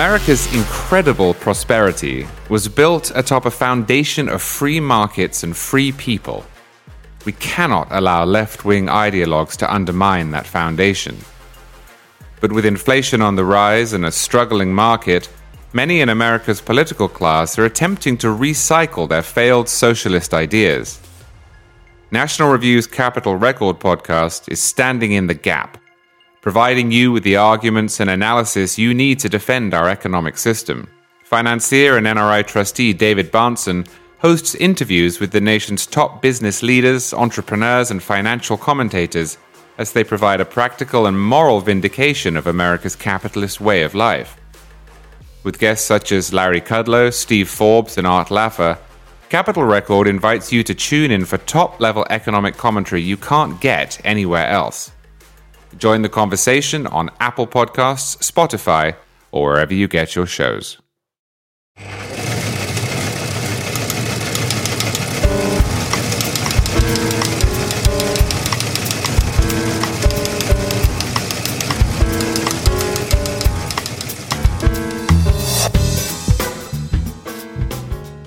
America's incredible prosperity was built atop a foundation of free markets and free people. We cannot allow left wing ideologues to undermine that foundation. But with inflation on the rise and a struggling market, many in America's political class are attempting to recycle their failed socialist ideas. National Review's Capital Record podcast is standing in the gap, providing you with the arguments and analysis you need to defend our economic system. Financier and NRI trustee David Bahnsen hosts interviews with the nation's top business leaders, entrepreneurs, and financial commentators as they provide a practical and moral vindication of America's capitalist way of life. With guests such as Larry Kudlow, Steve Forbes, and Art Laffer, Capital Record invites you to tune in for top level economic commentary you can't get anywhere else. Join the conversation on Apple Podcasts, Spotify, or wherever you get your shows.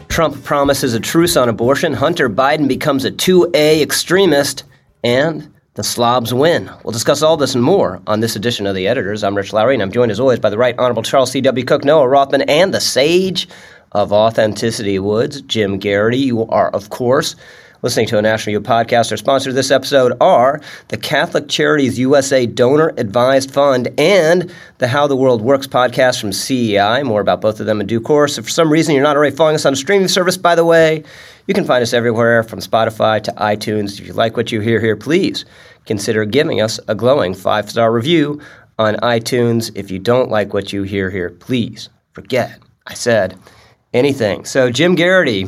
Trump promises a truce on abortion, Hunter Biden becomes a 2A extremist, and the slobs win. We'll discuss all this and more on this edition of The Editors. I'm Rich Lowry, and I'm joined as always by the Right Honorable Charles C.W. Cooke, Noah Rothman, and the sage of authenticity woods, Jim Geraghty. You are, of course, listening to a National Review podcast. Our sponsors of this episode are the Catholic Charities USA Donor Advised Fund and the How the World Works podcast from CEI. More about both of them in due course. If for some reason you're not already following us on a streaming service, by the way, you can find us everywhere from Spotify to iTunes. If you like what you hear here, please consider giving us a glowing five star review on iTunes. If you don't like what you hear here, please forget I said anything. So, Jim Geraghty,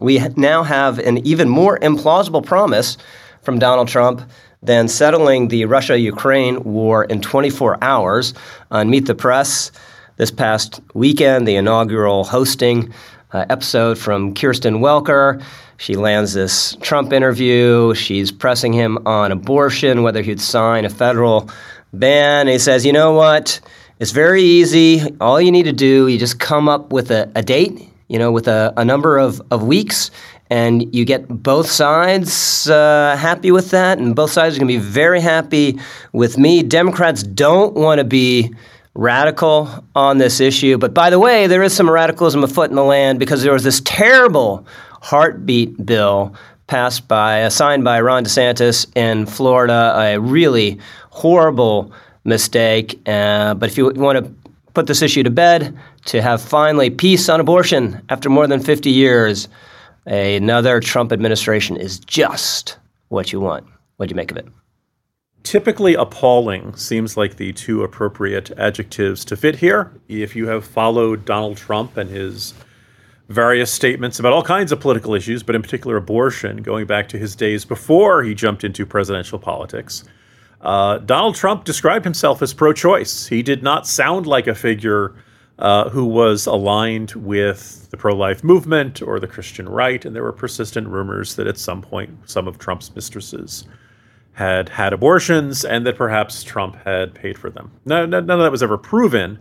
we now have an even more implausible promise from Donald Trump than settling the Russia Ukraine war in 24 hours. On Meet the Press this past weekend, the inaugural hosting uh, episode from Kristen Welker. She lands this Trump interview. She's pressing him on abortion, whether he'd sign a federal ban. he says, you know what? It's very easy. All you need to do, you just come up with a, a date you know, with a, a number of, of weeks, and you get both sides uh, happy with that, and both sides are going to be very happy with me. Democrats don't want to be radical on this issue, but by the way, there is some radicalism afoot in the land because there was this terrible heartbeat bill passed by, uh, signed by Ron DeSantis in Florida, a really horrible mistake. Uh, but if you want to put this issue to bed, to have finally peace on abortion after more than 50 years. Another Trump administration is just what you want. What do you make of it? Typically, appalling seems like the two appropriate adjectives to fit here. If you have followed Donald Trump and his various statements about all kinds of political issues, but in particular abortion, going back to his days before he jumped into presidential politics, uh, Donald Trump described himself as pro choice. He did not sound like a figure uh, who was aligned with the pro life movement or the Christian right. And there were persistent rumors that at some point some of Trump's mistresses had had abortions and that perhaps Trump had paid for them. No, none of that was ever proven.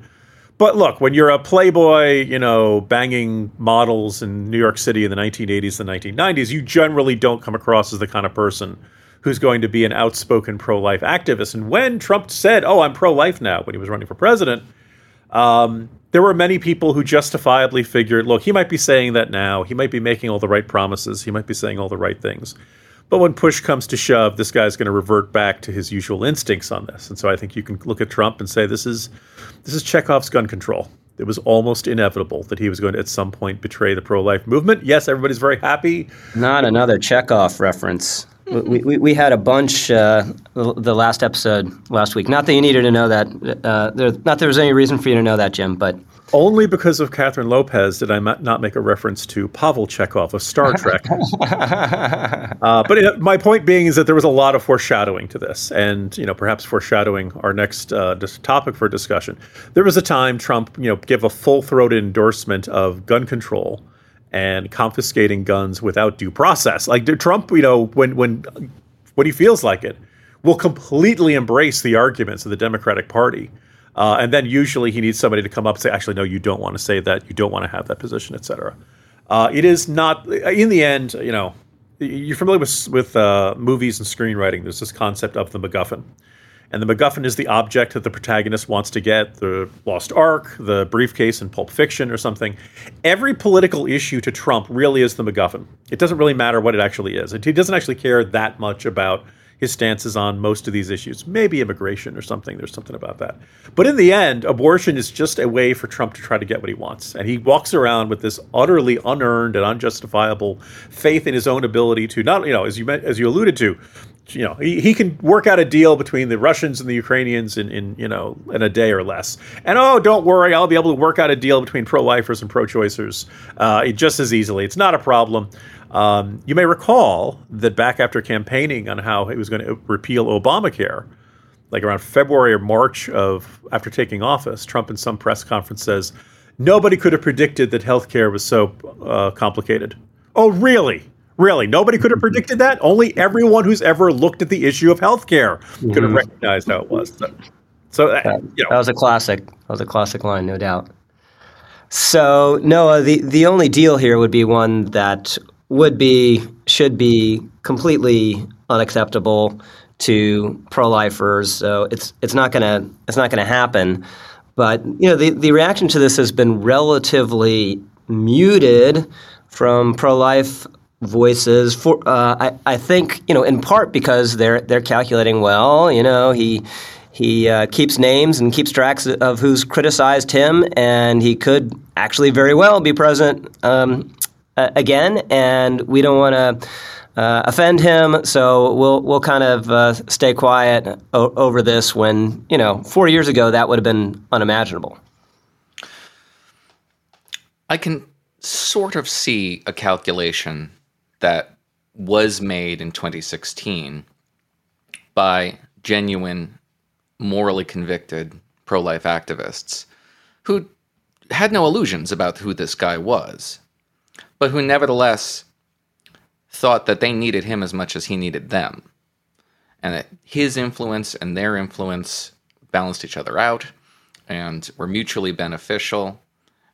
But look, when you're a playboy, you know, banging models in New York City in the 1980s and 1990s, you generally don't come across as the kind of person who's going to be an outspoken pro life activist. And when Trump said, Oh, I'm pro life now, when he was running for president, um, there were many people who justifiably figured, look, he might be saying that now. He might be making all the right promises. He might be saying all the right things. But when push comes to shove, this guy's going to revert back to his usual instincts on this. And so I think you can look at Trump and say this is this is Chekhov's gun control. It was almost inevitable that he was going to at some point betray the pro-life movement. Yes, everybody's very happy. Not another Chekhov reference we, we, we, had a bunch uh, the last episode last week. Not that you needed to know that. Uh, there, not that there was any reason for you to know that, Jim, but only because of Kathryn Lopez did I not make a reference to Pavel Chekhov of Star Trek. uh, but it, my point being is that there was a lot of foreshadowing to this, and you know perhaps foreshadowing our next uh, topic for discussion. There was a time Trump, you know, gave a full-throated endorsement of gun control and confiscating guns without due process. Like Trump, you know, when when when he feels like it, will completely embrace the arguments of the Democratic Party Uh, and then usually he needs somebody to come up and say, actually, no, you don't want to say that. You don't want to have that position, etc. Uh, it is not, in the end, you know, you're familiar with, with uh, movies and screenwriting. There's this concept of the MacGuffin. And the MacGuffin is the object that the protagonist wants to get the lost ark, the briefcase in Pulp Fiction or something. Every political issue to Trump really is the MacGuffin. It doesn't really matter what it actually is. He doesn't actually care that much about his stances on most of these issues. Maybe immigration or something. There's something about that. But in the end, abortion is just a way for Trump to try to get what he wants. And he walks around with this utterly unearned and unjustifiable faith in his own ability to not, you know, as you as you alluded to, you know, he, he can work out a deal between the Russians and the Ukrainians in, in, you know, in a day or less. And oh, don't worry, I'll be able to work out a deal between pro-lifers and pro-choicers uh, just as easily. It's not a problem. Um, you may recall that back after campaigning on how he was going to repeal Obamacare, like around February or March of after taking office, Trump in some press conference says, "Nobody could have predicted that healthcare was so uh, complicated." Oh, really? Really? Nobody could have predicted that? Only everyone who's ever looked at the issue of healthcare mm-hmm. could have mm-hmm. recognized how it was. So, so uh, that, you know. that was a classic. That was a classic line, no doubt. So Noah, the the only deal here would be one that would be should be completely unacceptable to pro-lifers. So it's it's not gonna it's not gonna happen. But you know the, the reaction to this has been relatively muted from pro-life voices. For uh, I I think you know in part because they're they're calculating well. You know he. He uh, keeps names and keeps tracks of who's criticized him, and he could actually very well be president um, uh, again, and we don't want to uh, offend him. So we'll we'll kind of uh, stay quiet o- over this. When you know, four years ago, that would have been unimaginable. I can sort of see a calculation that was made in 2016 by genuine, morally convicted pro life activists who had no illusions about who this guy was but who nevertheless thought that they needed him as much as he needed them. And that his influence and their influence balanced each other out and were mutually beneficial,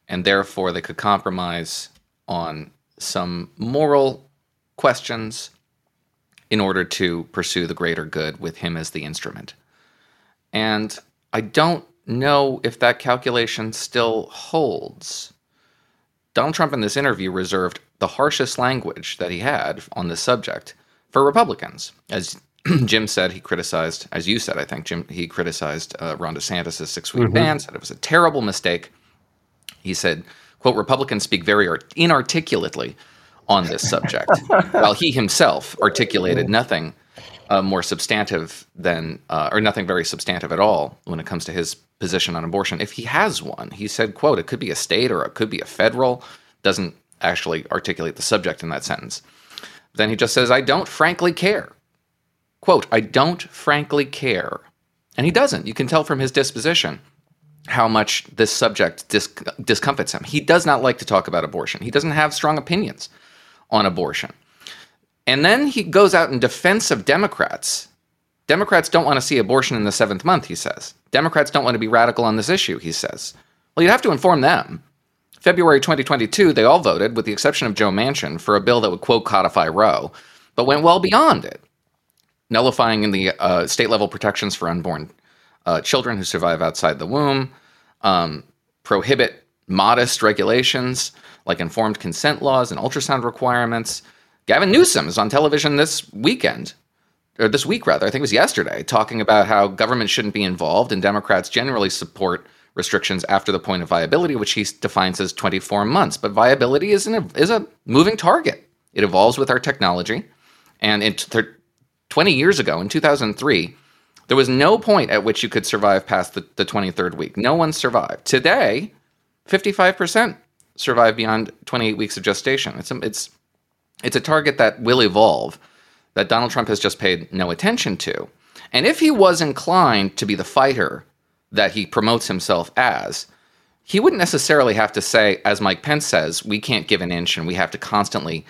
and therefore they could compromise on some moral questions in order to pursue the greater good with him as the instrument. And I don't know if that calculation still holds. Donald Trump in this interview reserved the harshest language that he had on this subject for Republicans. As Jim said, he criticized, as you said, I think, Jim, he criticized uh, Ron DeSantis' six week mm-hmm. ban, said it was a terrible mistake. He said, quote, Republicans speak very art- inarticulately on this subject, while he himself articulated nothing uh, more substantive than, uh, or nothing very substantive at all when it comes to his position on abortion. If he has one, he said, quote, it could be a state or it could be a federal, doesn't actually articulate the subject in that sentence. Then he just says, I don't frankly care. Quote, I don't frankly care. And he doesn't. You can tell from his disposition how much this subject dis- discomfits him. He does not like to talk about abortion. He doesn't have strong opinions on abortion. And then he goes out in defense of Democrats. Democrats don't want to see abortion in the seventh month, he says. Democrats don't want to be radical on this issue, he says. Well, you'd have to inform them. February 2022, they all voted, with the exception of Joe Manchin, for a bill that would, quote, codify Roe, but went well beyond it, nullifying in the uh, state level protections for unborn uh, children who survive outside the womb, um, prohibit modest regulations like informed consent laws and ultrasound requirements, Gavin Newsom is on television this weekend, or this week rather, I think it was yesterday, talking about how government shouldn't be involved and Democrats generally support restrictions after the point of viability, which he defines as 24 months. But viability is, an, is a moving target. It evolves with our technology. And in th- 20 years ago, in 2003, there was no point at which you could survive past the, the 23rd week. No one survived. Today, 55% survive beyond 28 weeks of gestation. It's, it's it's a target that will evolve, that Donald Trump has just paid no attention to. And if he was inclined to be the fighter that he promotes himself as, he wouldn't necessarily have to say, as Mike Pence says, we can't give an inch and we have to constantly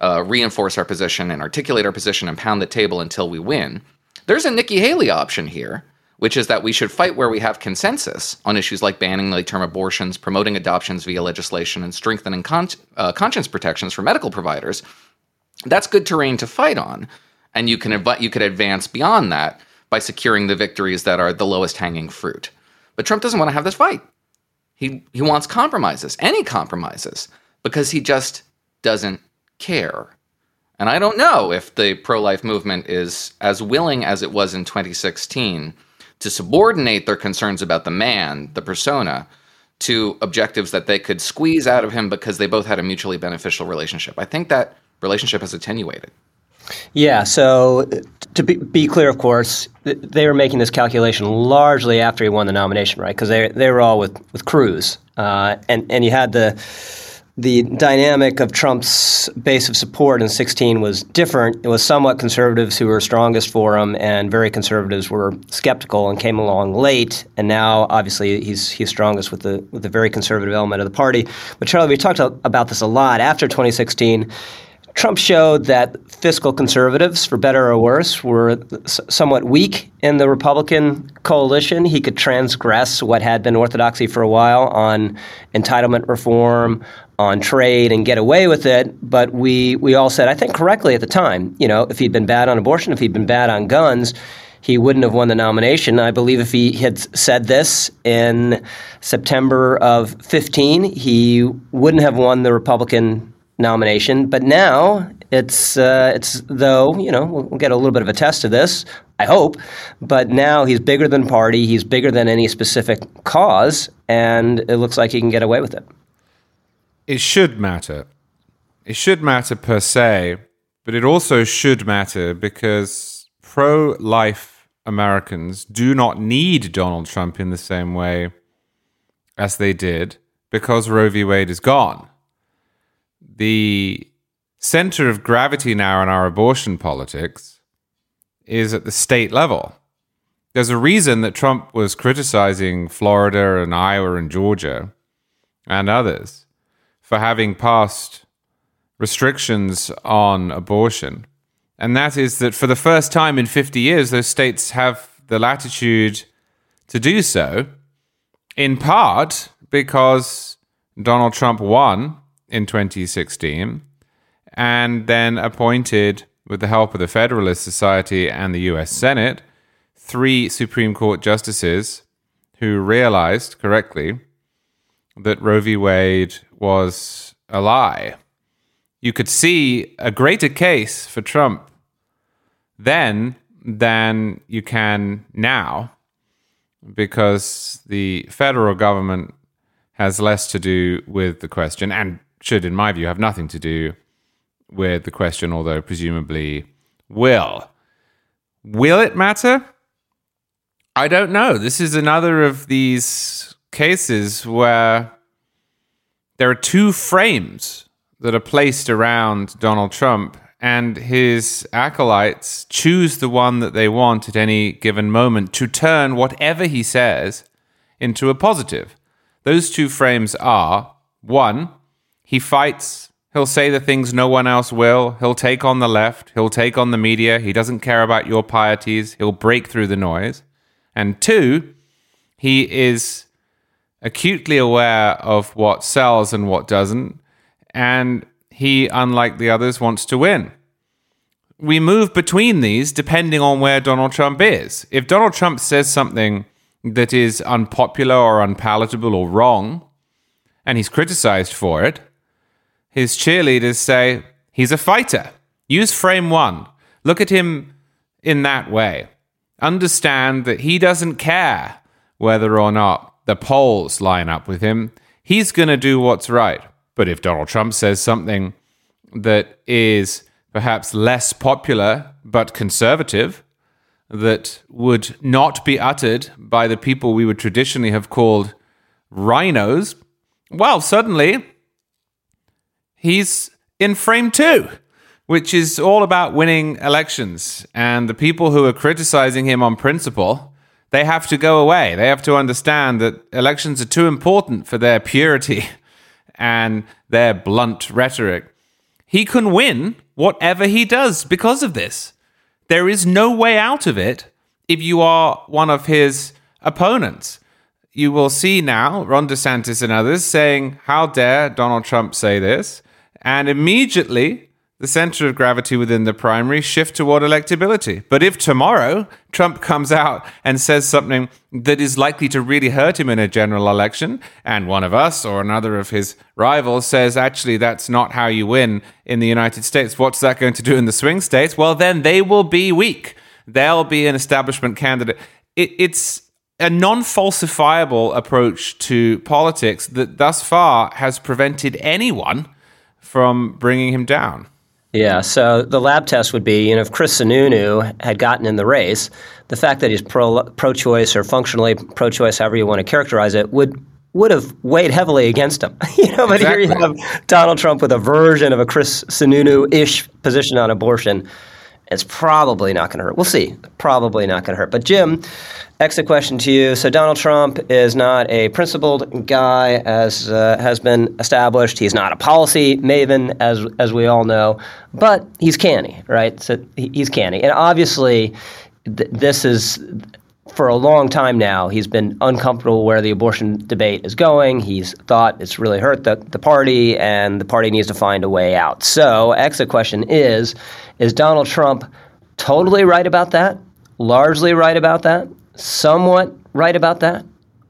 uh, reinforce our position and articulate our position and pound the table until we win. There's a Nikki Haley option here, which is that we should fight where we have consensus on issues like banning late term abortions, promoting adoptions via legislation, and strengthening con- uh, conscience protections for medical providers. That's good terrain to fight on. And you can, you could advance beyond that by securing the victories that are the lowest hanging fruit. But Trump doesn't want to have this fight. He, he wants compromises, any compromises, because he just doesn't care. And I don't know if the pro life movement is as willing as it was in 2016 to subordinate their concerns about the man, the persona, to objectives that they could squeeze out of him because they both had a mutually beneficial relationship. I think that relationship has attenuated. Yeah, so to be, be, clear, of course, they were making this calculation largely after he won the nomination, right? Because they, they were all with, with Cruz. Uh, and, and you had the the dynamic of Trump's base of support in 16 was different. It was somewhat conservatives who were strongest for him, and very conservatives were skeptical and came along late. And now, obviously, he's he's strongest with the with the very conservative element of the party. But Charlie, we talked about this a lot after 2016. Trump showed that fiscal conservatives, for better or worse, were somewhat weak in the Republican coalition. He could transgress what had been orthodoxy for a while on entitlement reform, on trade, and get away with it. But we we all said, I think correctly at the time, you know, if he'd been bad on abortion, if he'd been bad on guns, he wouldn't have won the nomination. I believe if he had said this in September of 15, he wouldn't have won the Republican nomination. But now it's uh, it's though you know we'll, we'll, get a little bit of a test of this. I hope, but now he's bigger than party. He's bigger than any specific cause, and it looks like he can get away with it. It should matter. It should matter per se, but it also should matter because pro-life Americans do not need Donald Trump in the same way as they did because Roe v. Wade is gone the center of gravity now in our abortion politics is at the state level. There's a reason that Trump was criticizing Florida and Iowa and Georgia and others for having passed restrictions on abortion. And that is that for the first time in 50 years, those states have the latitude to do so, in part because Donald Trump won in 2016 and then appointed, with the help of the Federalist Society and the US Senate, three Supreme Court justices who realized correctly that Roe v. Wade was a lie. You could see a greater case for Trump then than you can now because the federal government has less to do with the question and should, in my view, have nothing to do with the question, although presumably will. Will it matter? I don't know. This is another of these cases where there are two frames that are placed around Donald Trump, and his acolytes choose the one that they want at any given moment to turn whatever he says into a positive. Those two frames are one, he fights. He'll say the things no one else will. He'll take on the left. He'll take on the media. He doesn't care about your pieties. He'll break through the noise. And two, he is acutely aware of what sells and what doesn't. And he, unlike the others, wants to win. We move between these depending on where Donald Trump is. If Donald Trump says something that is unpopular or unpalatable or wrong, and he's criticized for it, his cheerleaders say, he's a fighter. Use frame one. Look at him in that way. Understand that he doesn't care whether or not the polls line up with him. He's going to do what's right. But if Donald Trump says something that is perhaps less popular but conservative, that would not be uttered by the people we would traditionally have called RINOs, well, suddenly he's in frame two, which is all about winning elections. And the people who are criticizing him on principle, they have to go away. They have to understand that elections are too important for their purity and their blunt rhetoric. He can win whatever he does because of this. There is no way out of it if you are one of his opponents. You will see now Ron DeSantis and others saying, How dare Donald Trump say this? And immediately the center of gravity within the primary shift toward electability. But if tomorrow Trump comes out and says something that is likely to really hurt him in a general election, and one of us or another of his rivals says, actually, that's not how you win in the United States, what's that going to do in the swing states? Well, then they will be weak. They'll be an establishment candidate. It, it's a non falsifiable approach to politics that thus far has prevented anyone from bringing him down. Yeah, so the lab test would be, you know, if Chris Sununu had gotten in the race, the fact that he's pro pro-choice or functionally pro-choice, however you want to characterize it, would would have weighed heavily against him. you know, but exactly. here you have Donald Trump with a version of a Chris Sununu-ish position on abortion. It's probably not going to hurt. We'll see. Probably not going to hurt. But Jim, exit question to you. So Donald Trump is not a principled guy, as uh, has been established. He's not a policy maven, as as we all know. But he's canny, right? So he's canny, and obviously, th- this is for a long time now, he's been uncomfortable where the abortion debate is going. He's thought it's really hurt the, the party, and the party needs to find a way out. So, exit question is Is Donald Trump totally right about that? Largely right about that? Somewhat right about that?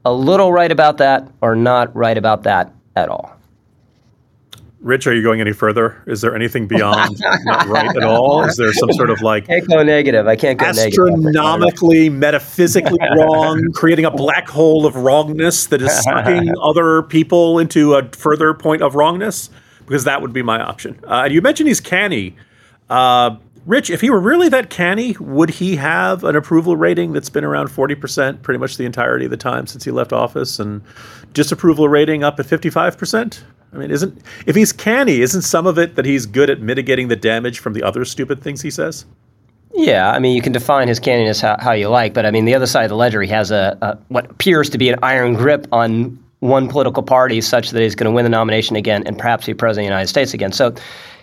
A little right about that? Or not right about that at all? Rich, are you going any further? Is there anything beyond not right at all? Is there some sort of like can't go negative? I can't go astronomically, negative. metaphysically wrong, creating a black hole of wrongness that is sucking other people into a further point of wrongness? Because that would be my option. Uh, and you mentioned he's canny. Uh, Rich, if he were really that canny, would he have an approval rating that's been around 40% pretty much the entirety of the time since he left office and disapproval rating up at 55%? I mean, isn't if he's canny, isn't some of it that he's good at mitigating the damage from the other stupid things he says? Yeah, I mean, you can define his canniness how, how you like, but I mean, the other side of the ledger, he has a, a what appears to be an iron grip on one political party, such that he's going to win the nomination again and perhaps be president of the United States again. So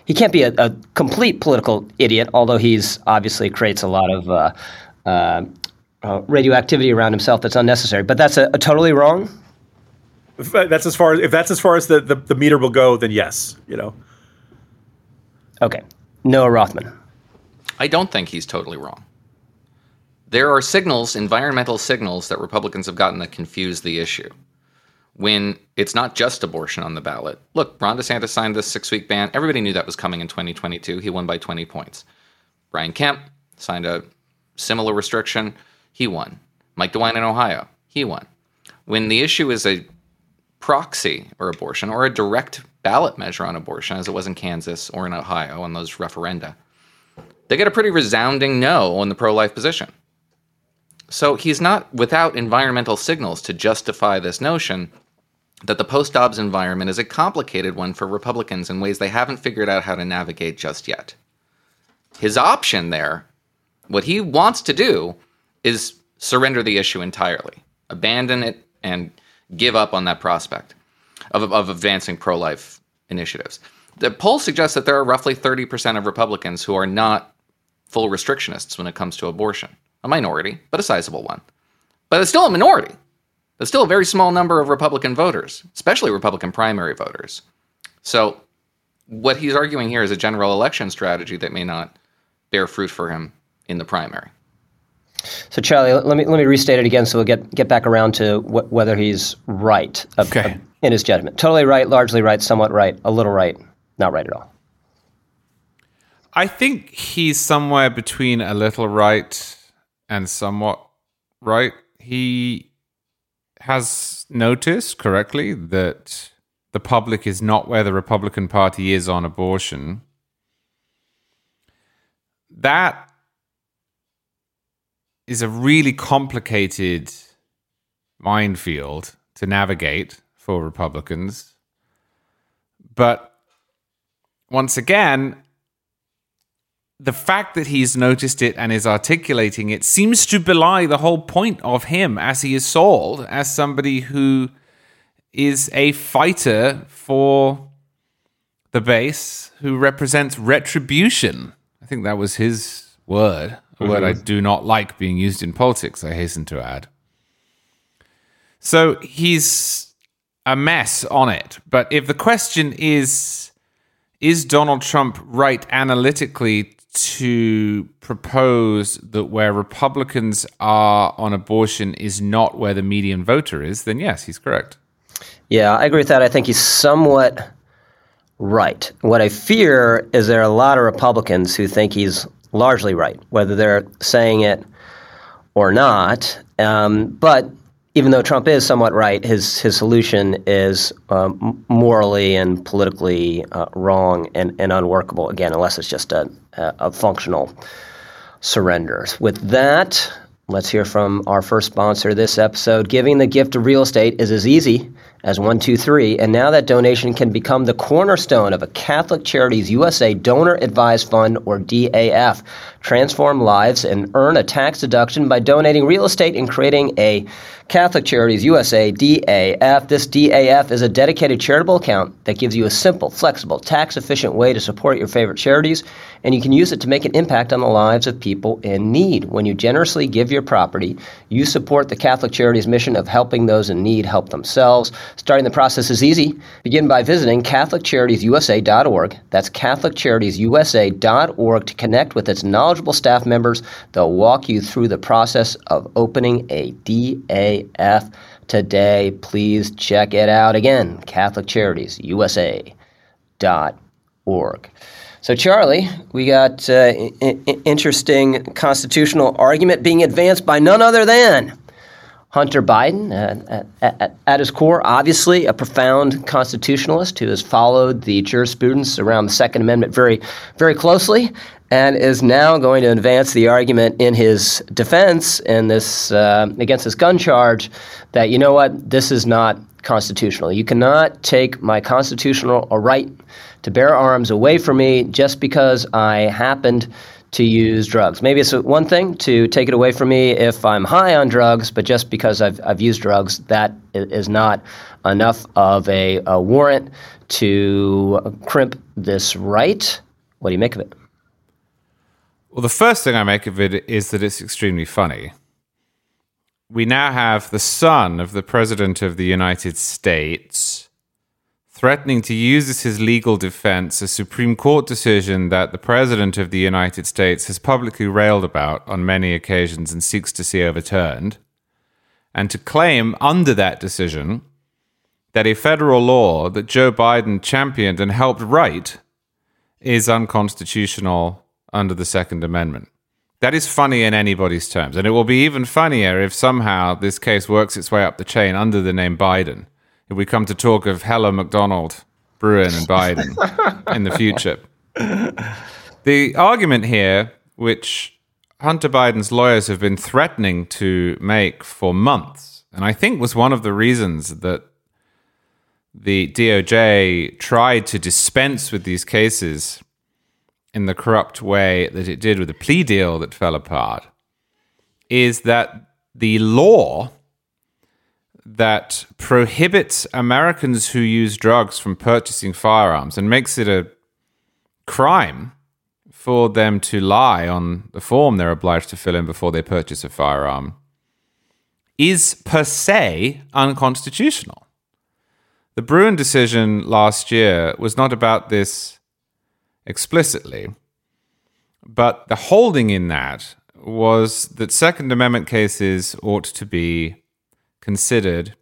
he can't be a, a complete political idiot, although he's obviously creates a lot of uh, uh, uh, radioactivity around himself that's unnecessary. But that's a, a totally wrong if that's as far as if that's as far as the, the, the meter will go, then yes, you know. Okay. Noah Rothman. I don't think he's totally wrong. There are signals, environmental signals, that Republicans have gotten that confuse the issue. When it's not just abortion on the ballot. Look, Ron DeSantis signed this six week ban. Everybody knew that was coming in 2022. He won by 20 points. Brian Kemp signed a similar restriction. He won. Mike DeWine in Ohio. He won. When the issue is a proxy or abortion or a direct ballot measure on abortion, as it was in Kansas or in Ohio on those referenda, they get a pretty resounding no on the pro life position. So he's not without environmental signals to justify this notion that the post Dobbs environment is a complicated one for Republicans in ways they haven't figured out how to navigate just yet. His option there, what he wants to do, is surrender the issue entirely, abandon it, and give up on that prospect of, of advancing pro life initiatives. The poll suggests that there are roughly 30% of Republicans who are not full restrictionists when it comes to abortion. A minority, but a sizable one. But it's still a minority. It's still a very small number of Republican voters, especially Republican primary voters. So, what he's arguing here is a general election strategy that may not bear fruit for him in the primary. So Charlie, let me let me restate it again, so we'll get get back around to wh- whether he's right of, okay. of, in his judgment. Totally right, largely right, somewhat right, a little right, not right at all. I think he's somewhere between a little right and somewhat right. He has noticed correctly that the public is not where the Republican Party is on abortion. That is a really complicated minefield to navigate for Republicans. But once again, the fact that he's noticed it and is articulating it seems to belie the whole point of him as he is sold as somebody who is a fighter for the base who represents retribution. I think that was his word a word mm-hmm. I do not like being used in politics, I hasten to add. So he's a mess on it. But if the question is, is Donald Trump right analytically to propose that where Republicans are on abortion is not where the median voter is, then yes, he's correct. Yeah, I agree with that. I think he's somewhat right. What I fear is there are a lot of Republicans who think he's largely right, whether they're saying it or not. Um, but even though Trump is somewhat right, his his solution is um, morally and politically uh, wrong and, and unworkable. Again, unless it's just a, a functional surrender. With that, let's hear from our first sponsor this episode. Giving the gift of real estate is as easy as 123, and now that donation can become the cornerstone of a Catholic Charities USA Donor Advised Fund, or DAF. Transform lives and earn a tax deduction by donating real estate and creating a Catholic Charities USA DAF. This DAF is a dedicated charitable account that gives you a simple, flexible, tax efficient way to support your favorite charities, and you can use it to make an impact on the lives of people in need. When you generously give your property, you support the Catholic Charities mission of helping those in need help themselves. Starting the process is easy. Begin by visiting CatholicCharitiesUSA.org. That's CatholicCharitiesUSA.org to connect with its knowledgeable staff members. They'll walk you through the process of opening a DAF today. Please check it out again. CatholicCharitiesUSA.org. So, Charlie, we got uh, I- interesting constitutional argument being advanced by none other than Hunter Biden, uh, at, at, at, his core, obviously a profound constitutionalist who has followed the jurisprudence around the Second Amendment very, very closely, and is now going to advance the argument in his defense in this uh, against this gun charge that you know what this is not constitutional. You cannot take my constitutional right to bear arms away from me just because I happened to use drugs. Maybe it's one thing to take it away from me if I'm high on drugs, but just because I've, I've used drugs, that is not enough of a, a warrant to crimp this right. What do you make of it? Well, the first thing I make of it is that it's extremely funny. We now have the son of the President of the United States threatening to use as his legal defense a Supreme Court decision that the President of the United States has publicly railed about on many occasions and seeks to see overturned, and to claim under that decision that a federal law that Joe Biden championed and helped write is unconstitutional under the Second Amendment. That is funny in anybody's terms, and it will be even funnier if somehow this case works its way up the chain under the name Biden we come to talk of Heller McDonald, Bruen, and Biden in the future. The argument here, which Hunter Biden's lawyers have been threatening to make for months, and I think was one of the reasons that the DOJ tried to dispense with these cases in the corrupt way that it did with the plea deal that fell apart, is that the law that prohibits Americans who use drugs from purchasing firearms and makes it a crime for them to lie on the form they're obliged to fill in before they purchase a firearm is per se unconstitutional. The Bruen decision last year was not about this explicitly, but the holding in that was that Second Amendment cases ought to be considered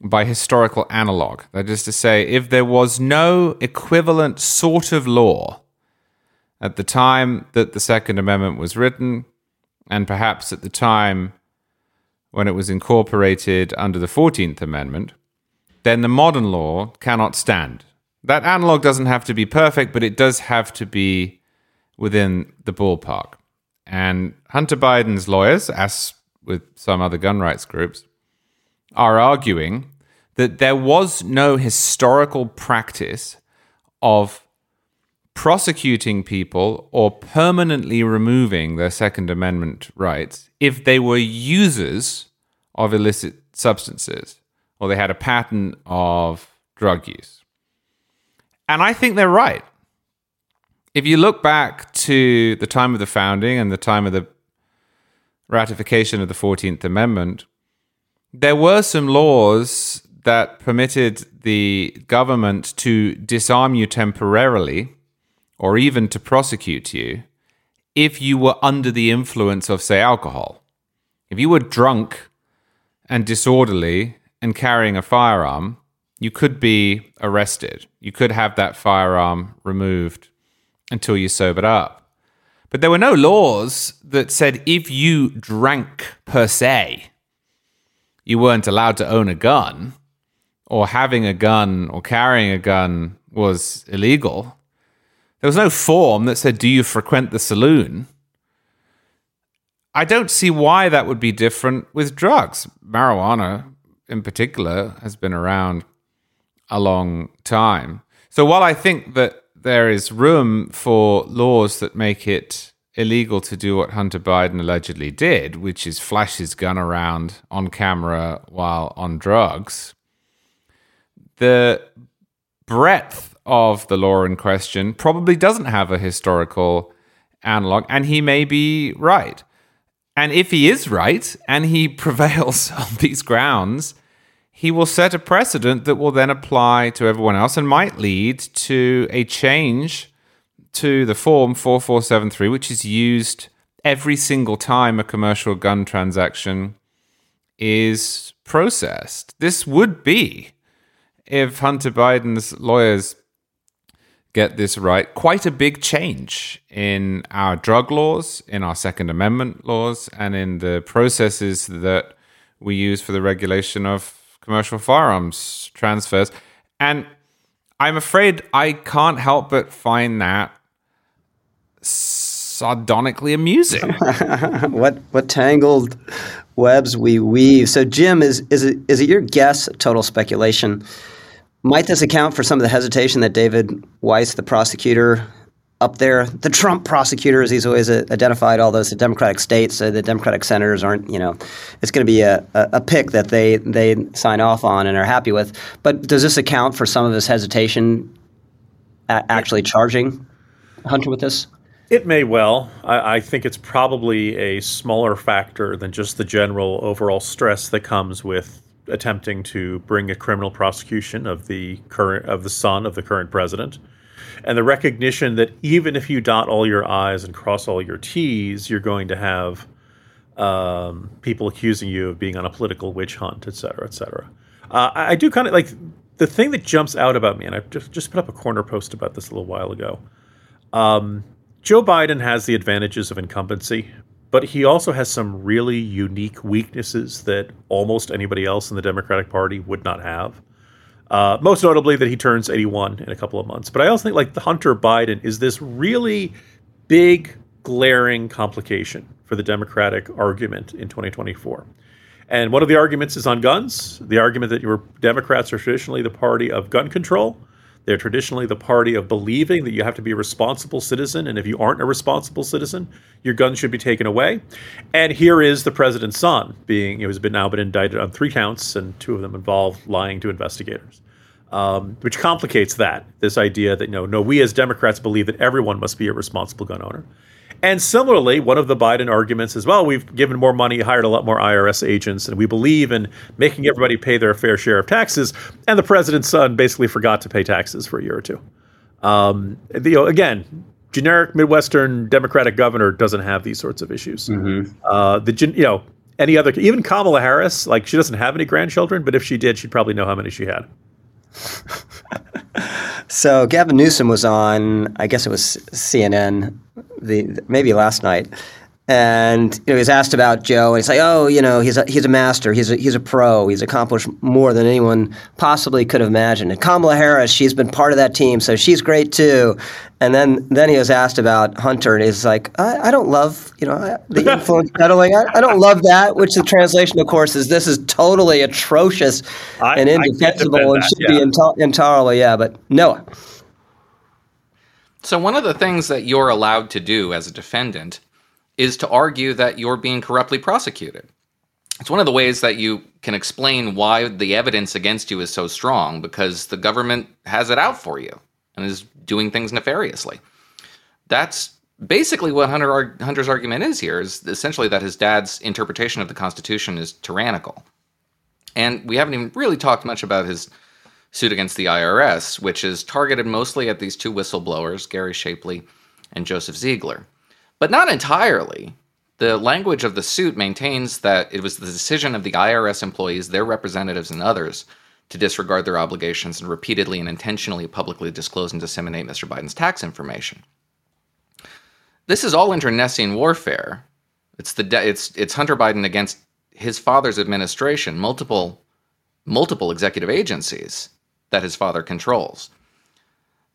by historical analog. That is to say, if there was no equivalent sort of law at the time that the Second Amendment was written, and perhaps at the time when it was incorporated under the 14th Amendment, then the modern law cannot stand. That analog doesn't have to be perfect, but it does have to be within the ballpark. And Hunter Biden's lawyers, as with some other gun rights groups, are arguing that there was no historical practice of prosecuting people or permanently removing their Second Amendment rights if they were users of illicit substances or they had a pattern of drug use. And I think they're right. If you look back to the time of the founding and the time of the ratification of the 14th Amendment, there were some laws that permitted the government to disarm you temporarily or even to prosecute you if you were under the influence of, say, alcohol. If you were drunk and disorderly and carrying a firearm, you could be arrested. You could have that firearm removed until you sobered up. But there were no laws that said if you drank per se, you weren't allowed to own a gun, or having a gun or carrying a gun was illegal. There was no form that said, Do you frequent the saloon? I don't see why that would be different with drugs. Marijuana, in particular, has been around a long time. So while I think that there is room for laws that make it illegal to do what Hunter Biden allegedly did, which is flash his gun around on camera while on drugs, the breadth of the law in question probably doesn't have a historical analog, and he may be right. And if he is right and he prevails on these grounds, he will set a precedent that will then apply to everyone else and might lead to a change to the form 4473, which is used every single time a commercial gun transaction is processed. This would be, if Hunter Biden's lawyers get this right, quite a big change in our drug laws, in our Second Amendment laws, and in the processes that we use for the regulation of commercial firearms transfers. And I'm afraid I can't help but find that sardonically amusing. what what tangled webs we weave. So Jim, is is it is it your guess, total speculation? Might this account for some of the hesitation that David Weiss, the prosecutor, up there. The Trump prosecutors, he's always identified all those Democratic states. Uh, the Democratic senators aren't, you know, it's going to be a, a, a, pick that they, they sign off on and are happy with. But does this account for some of his hesitation actually charging Hunter with this? It may well. I, I, think it's probably a smaller factor than just the general overall stress that comes with attempting to bring a criminal prosecution of the current of the son of the current president and the recognition that even if you dot all your I's and cross all your T's, you're going to have um, people accusing you of being on a political witch hunt, et cetera, et cetera. Uh, I, do kind of like the thing that jumps out about me, and I just, just put up a corner post about this a little while ago. Um, Joe Biden has the advantages of incumbency, but he also has some really unique weaknesses that almost anybody else in the Democratic Party would not have. Uh, most notably that he turns 81 in a couple of months. But I also think like the Hunter Biden is this really big, glaring complication for the Democratic argument in 2024. And one of the arguments is on guns. The argument that your Democrats are traditionally the party of gun control. They're traditionally the party of believing that you have to be a responsible citizen, and if you aren't a responsible citizen, your guns should be taken away. And here is the president's son being, know, has been now been indicted on three counts, and two of them involve lying to investigators, um, which complicates that. This idea that you know, no, we as Democrats believe that everyone must be a responsible gun owner. And similarly, one of the Biden arguments is, well, we've given more money, hired a lot more IRS agents, and we believe in making everybody pay their fair share of taxes. And the president's son basically forgot to pay taxes for a year or two. Um, you know, again, generic Midwestern Democratic governor doesn't have these sorts of issues. Mm-hmm. Uh, the you know any other even Kamala Harris, like she doesn't have any grandchildren, but if she did, she'd probably know how many she had. so Gavin Newsom was on, I guess it was CNN, the maybe last night, and you know, he was asked about Joe, and he's like, "Oh, you know, he's a, he's a master. He's a, he's a pro. He's accomplished more than anyone possibly could have imagined." And Kamala Harris, she's been part of that team, so she's great too. And then then he was asked about Hunter, and he's like, "I, I don't love, you know, the influence peddling. I, I, don't love that." Which the translation, of course, is this is totally atrocious and indefensible and should yeah. be into- intolerable. Yeah, but Noah. So one of the things that you're allowed to do as a defendant is to argue that you're being corruptly prosecuted. It's one of the ways that you can explain why the evidence against you is so strong because the government has it out for you and is doing things nefariously. That's basically what Hunter, Hunter's argument is here is essentially that his dad's interpretation of the Constitution is tyrannical. And we haven't even really talked much about his suit against the IRS, which is targeted mostly at these two whistleblowers, Gary Shapley and Joseph Ziegler. But not entirely. The language of the suit maintains that it was the decision of the IRS employees, their representatives, and others to disregard their obligations and repeatedly and intentionally publicly disclose and disseminate Mr. Biden's tax information. This is all internecine warfare. It's the de- it's it's Hunter Biden against his father's administration, multiple multiple executive agencies that his father controls.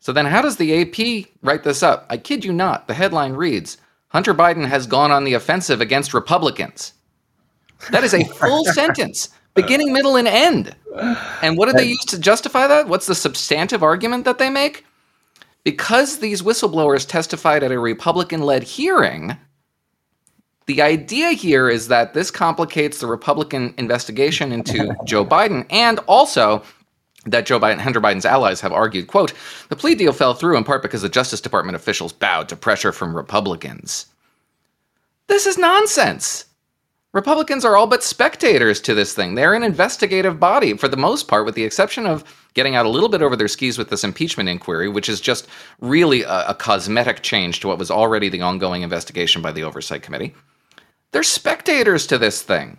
So then how does the AP write this up? I kid you not. The headline reads, Hunter Biden has gone on the offensive against Republicans. That is a full sentence, beginning, middle, and end. And what do they use to justify that? What's the substantive argument that they make? Because these whistleblowers testified at a Republican led hearing, the idea here is that this complicates the Republican investigation into Joe Biden and also that Joe Biden, Hunter Biden's allies have argued, quote, the plea deal fell through in part because the Justice Department officials bowed to pressure from Republicans. This is nonsense. Republicans are all but spectators to this thing. They're an investigative body for the most part, with the exception of getting out a little bit over their skis with this impeachment inquiry, which is just really a, a cosmetic change to what was already the ongoing investigation by the Oversight Committee. They're spectators to this thing.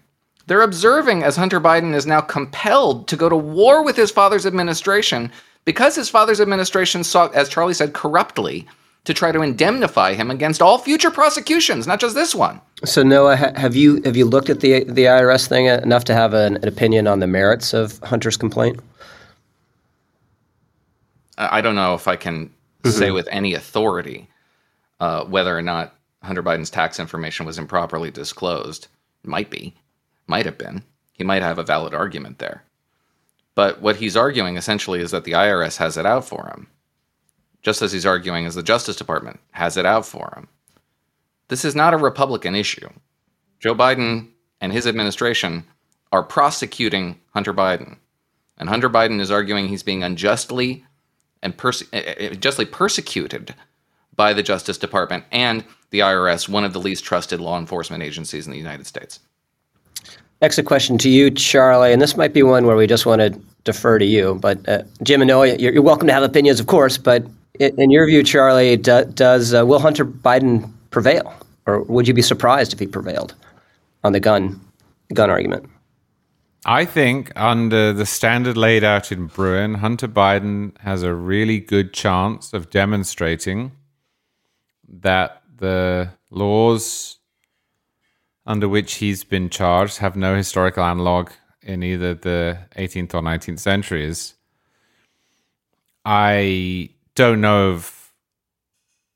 They're observing as Hunter Biden is now compelled to go to war with his father's administration because his father's administration sought, as Charlie said, corruptly to try to indemnify him against all future prosecutions, not just this one. So Noah, have you have you looked at the the IRS thing enough to have an, an opinion on the merits of Hunter's complaint? I don't know if I can mm-hmm. say with any authority uh, whether or not Hunter Biden's tax information was improperly disclosed. Might be might have been. He might have a valid argument there. But what he's arguing essentially is that the IRS has it out for him, just as he's arguing as the Justice Department has it out for him. This is not a Republican issue. Joe Biden and his administration are prosecuting Hunter Biden. And Hunter Biden is arguing he's being unjustly and perse- eh, eh, eh, justly persecuted by the Justice Department and the IRS, one of the least trusted law enforcement agencies in the United States. Next, question to you, Charlie, and this might be one where we just want to defer to you. But uh, Jim and Noah, you're, you're, welcome to have opinions, of course. But in, in your view, Charlie, do, does uh, will Hunter Biden prevail, or would you be surprised if he prevailed on the gun gun argument? I think under the standard laid out in Bruen, Hunter Biden has a really good chance of demonstrating that the laws under which he's been charged have no historical analog in either the 18th or 19th centuries. I don't know if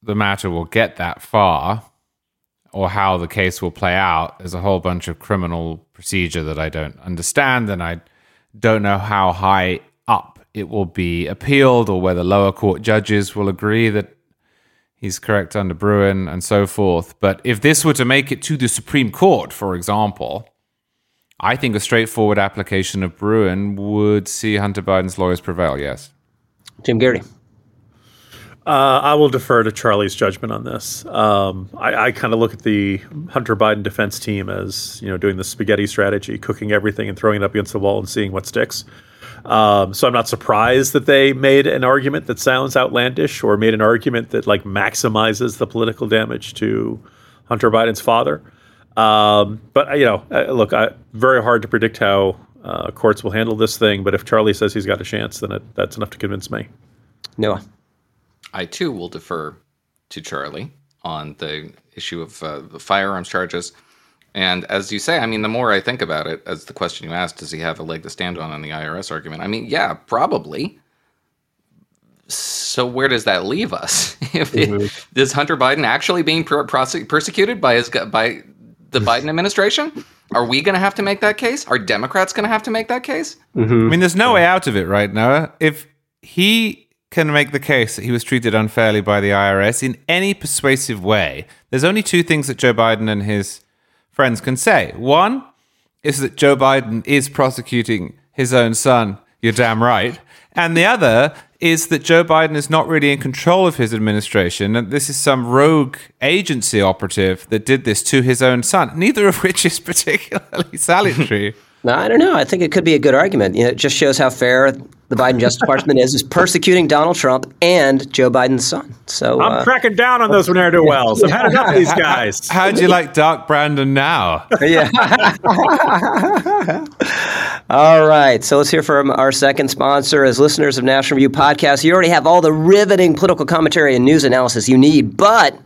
the matter will get that far or how the case will play out. There's a whole bunch of criminal procedure that I don't understand, and I don't know how high up it will be appealed or whether lower court judges will agree that he's correct under Bruen and so forth. But if this were to make it to the Supreme Court, for example, I think a straightforward application of Bruen would see Hunter Biden's lawyers prevail, yes. Jim Geraghty. Uh, I will defer to Charlie's judgment on this. Um, I, I kind of look at the Hunter Biden defense team as you know doing the spaghetti strategy, cooking everything and throwing it up against the wall and seeing what sticks. Um, so I'm not surprised that they made an argument that sounds outlandish or made an argument that like maximizes the political damage to Hunter Biden's father. Um, but you know, uh, look, I, very hard to predict how uh, courts will handle this thing. But if Charlie says he's got a chance, then it, that's enough to convince me. Noah, I too will defer to Charlie on the issue of uh, the firearms charges. And as you say, I mean, the more I think about it, as the question you asked, does he have a leg to stand on on the IRS argument? I mean, yeah, probably. So where does that leave us? mm-hmm. Is Hunter Biden actually being per- prosec- persecuted by his by the Biden administration? Are we going to have to make that case? Are Democrats going to have to make that case? Mm-hmm. I mean, there's no way out of it, right, Noah? If he can make the case that he was treated unfairly by the IRS in any persuasive way, there's only two things that Joe Biden and his friends can say. One is that Joe Biden is prosecuting his own son. You're damn right. And the other is that Joe Biden is not really in control of his administration, and this is some rogue agency operative that did this to his own son, neither of which is particularly salutary. No, I don't know. I think it could be a good argument. You know, it just shows how fair the Biden Justice Department is, is persecuting Donald Trump and Joe Biden's son. So I'm uh, cracking down on those ne'er do wells. I've had enough of these guys. How do you like Dark Brandon now? yeah. all right. So let's hear from our second sponsor. As listeners of National Review Podcast, you already have all the riveting political commentary and news analysis you need. But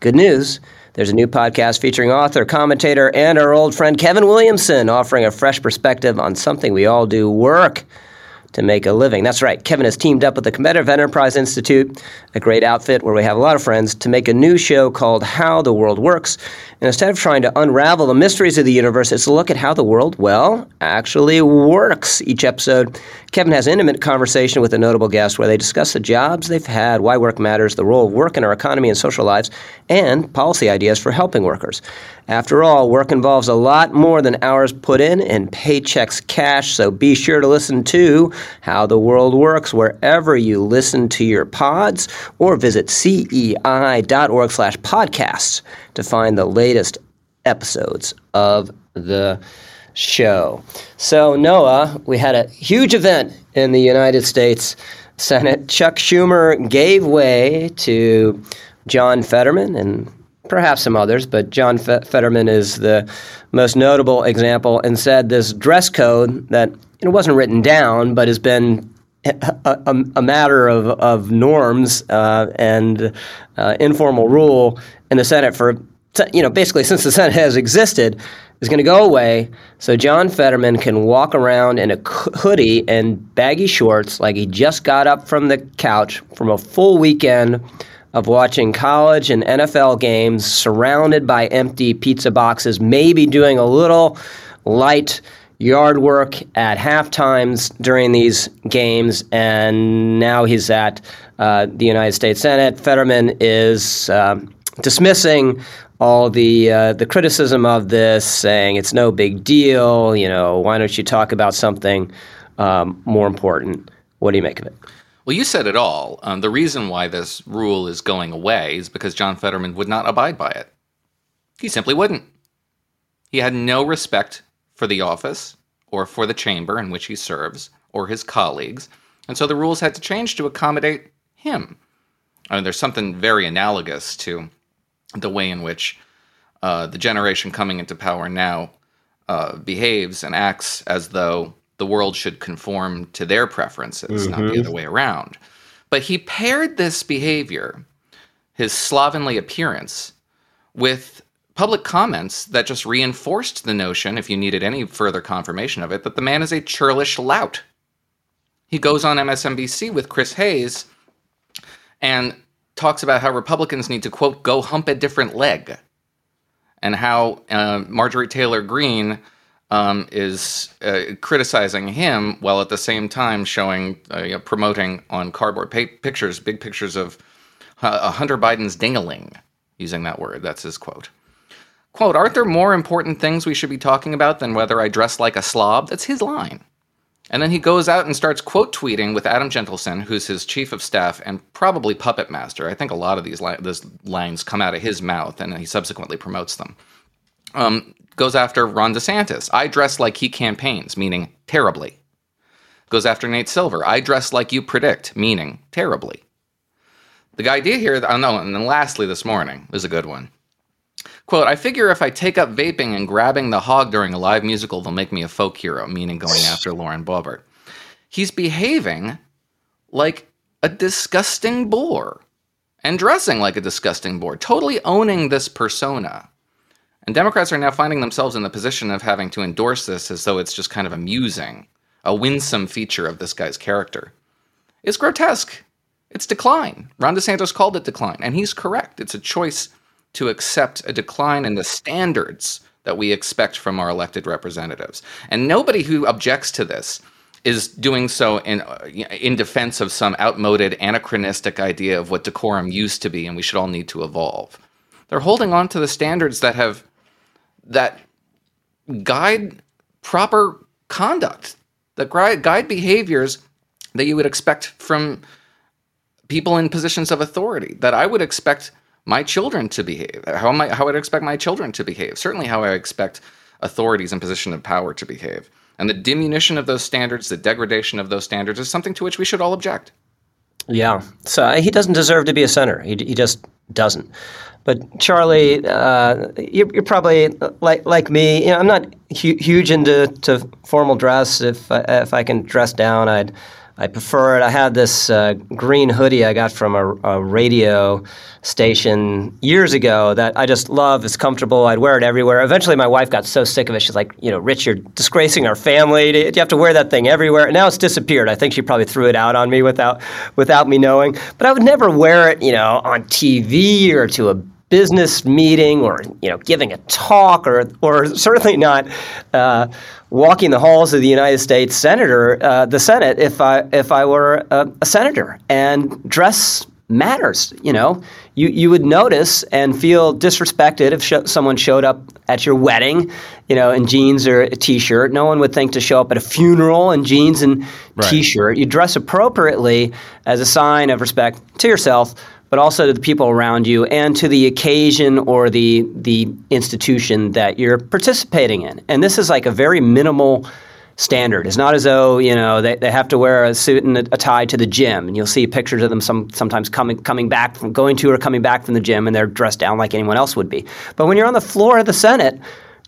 good news. There's a new podcast featuring author, commentator, and our old friend Kevin Williamson offering a fresh perspective on something we all do work to make a living. That's right. Kevin has teamed up with the Competitive Enterprise Institute, a great outfit where we have a lot of friends, to make a new show called How the World Works. And instead of trying to unravel the mysteries of the universe, it's a look at how the world, well, actually works. Each episode, Kevin has intimate conversation with a notable guest where they discuss the jobs they've had, why work matters, the role of work in our economy and social lives, and policy ideas for helping workers. After all, work involves a lot more than hours put in and paychecks cash, so be sure to listen to How the World Works wherever you listen to your pods or visit cei.org slash podcasts to find the latest episodes of the show. So, Noah, we had a huge event in the United States Senate. Chuck Schumer gave way to John Fetterman and perhaps some others, but John Fetterman is the most notable example, and said this dress code that it wasn't written down, but has been a, a, a matter of, of norms uh, and uh, informal rule in the Senate for, you know, basically since the Senate has existed, is going to go away. So John Fetterman can walk around in a hoodie and baggy shorts like he just got up from the couch from a full weekend of watching college and NFL games surrounded by empty pizza boxes, maybe doing a little light yard work at half times during these games, and now he's at uh, the United States Senate. Fetterman is uh, dismissing all the uh, the criticism of this, saying it's no big deal. You know, why don't you talk about something um, more important? What do you make of it? Well, you said it all. Um, the reason why this rule is going away is because John Fetterman would not abide by it. He simply wouldn't. He had no respect for the office or for the chamber in which he serves or his colleagues, and so the rules had to change to accommodate him. I mean, there's something very analogous to the way in which uh, the generation coming into power now uh, behaves and acts as though the world should conform to their preferences, mm-hmm. not the mm-hmm. other way around. But he paired this behavior, his slovenly appearance, with public comments that just reinforced the notion, if you needed any further confirmation of it, that the man is a churlish lout. He goes on MSNBC with Chris Hayes and talks about how Republicans need to, quote, go hump a different leg, and how uh, Marjorie Taylor Greene um, is uh, criticizing him while at the same time showing, uh, you know, promoting on cardboard pa- pictures, big pictures of uh, Hunter Biden's dingaling, using that word. That's his quote. Quote, aren't there more important things we should be talking about than whether I dress like a slob? That's his line. And then he goes out and starts quote tweeting with Adam Gentleson, who's his chief of staff and probably puppet master. I think a lot of these, li- lines come out of his mouth and he subsequently promotes them. Um, goes after Ron DeSantis. I dress like he campaigns, meaning terribly. Goes after Nate Silver. I dress like you predict, meaning terribly. The idea here, oh no, and then lastly this morning is a good one. Quote, I figure if I take up vaping and grabbing the hog during a live musical, they'll make me a folk hero, meaning going after Lauren Boebert. He's behaving like a disgusting bore and dressing like a disgusting bore, totally owning this persona. And Democrats are now finding themselves in the position of having to endorse this as though it's just kind of amusing, a winsome feature of this guy's character. It's grotesque. It's decline. Ron DeSantis called it decline, and he's correct. It's a choice to accept a decline in the standards that we expect from our elected representatives. And nobody who objects to this is doing so in uh, in defense of some outmoded anachronistic idea of what decorum used to be and we should all need to evolve. They're holding on to the standards that have that guide proper conduct, that guide behaviors that you would expect from people in positions of authority, that I would expect my children to behave, how, I, how would I expect my children to behave, certainly how I expect authorities in position of power to behave. And the diminution of those standards, the degradation of those standards, is something to which we should all object. Yeah. So uh, he doesn't deserve to be a senator. He, he just doesn't. But Charlie, uh, you're, you're, probably like like me. You know, I'm not hu- huge into to formal dress. If I, if I can dress down, I'd I prefer it. I had this uh, green hoodie I got from a, a, radio station years ago that I just love. It's comfortable. I'd wear it everywhere. Eventually, my wife got so sick of it. She's like, you know, Rich, you're disgracing our family. You have to wear that thing everywhere? And Now it's disappeared. I think she probably threw it out on me without without me knowing. But I would never wear it, you know, on TV or to a business meeting or you know giving a talk or or certainly not uh, walking the halls of the United States Senator uh, the Senate if I if I were a, a, senator. And dress matters you know. You you would notice and feel disrespected if sh- someone showed up at your wedding you know in jeans or a t-shirt. No one would think to show up at a funeral in jeans and right. t-shirt. You dress appropriately as a sign of respect to yourself but also to the people around you and to the occasion or the the institution that you're participating in. And this is like a very minimal standard. It's not as though you know they, they have to wear a suit and a, a, tie to the gym, and you'll see pictures of them some sometimes coming coming back from going to or coming back from the gym, and they're dressed down like anyone else would be. But when you're on the floor of the Senate,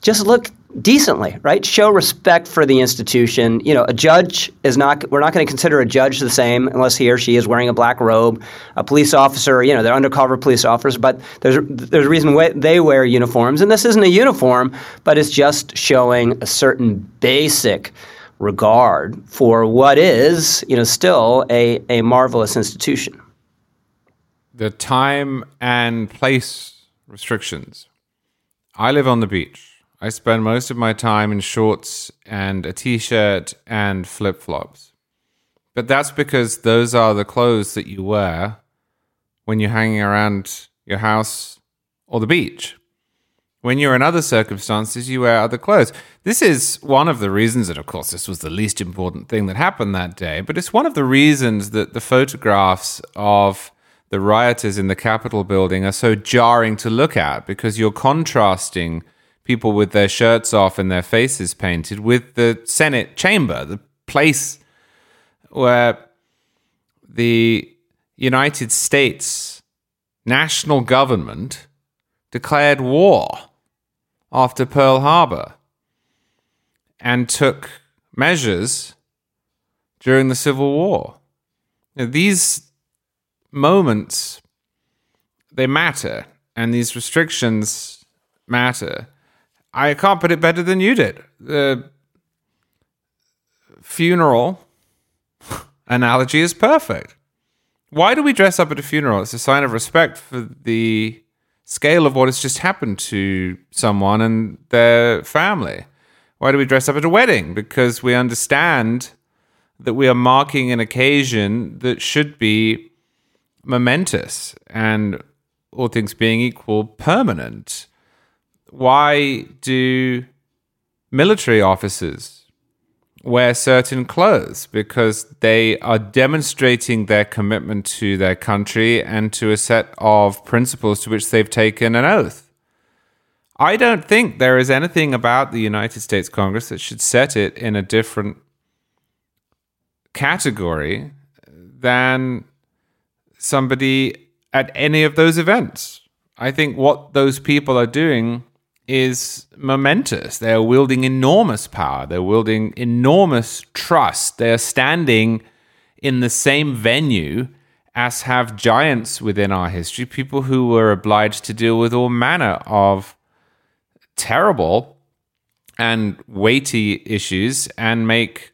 just look decently, right? Show respect for the institution. You know, a judge is not, we're not going to consider a judge the same unless he or she is wearing a black robe. A police officer, you know, they're undercover police officers, but there's, there's a reason why they wear uniforms. And this isn't a uniform, but it's just showing a certain basic regard for what is, you know, still a, a marvelous institution. The time and place restrictions. I live on the beach. I spend most of my time in shorts and a t shirt and flip flops. But that's because those are the clothes that you wear when you're hanging around your house or the beach. When you're in other circumstances, you wear other clothes. This is one of the reasons, and of course, this was the least important thing that happened that day, but it's one of the reasons that the photographs of the rioters in the Capitol building are so jarring to look at because you're contrasting people with their shirts off and their faces painted with the Senate chamber, the place where the United States national government declared war after Pearl Harbor and took measures during the Civil War. Now, these moments they matter and these restrictions matter I can't put it better than you did. The funeral analogy is perfect. Why do we dress up at a funeral? It's a sign of respect for the scale of what has just happened to someone and their family. Why do we dress up at a wedding? Because we understand that we are marking an occasion that should be momentous and, all things being equal, permanent why do military officers wear certain clothes? Because they are demonstrating their commitment to their country and to a set of principles to which they've taken an oath. I don't think there is anything about the United States Congress that should set it in a different category than somebody at any of those events. I think what those people are doing is momentous. They are wielding enormous power. They're wielding enormous trust. They are standing in the same venue as have giants within our history, people who were obliged to deal with all manner of terrible and weighty issues and make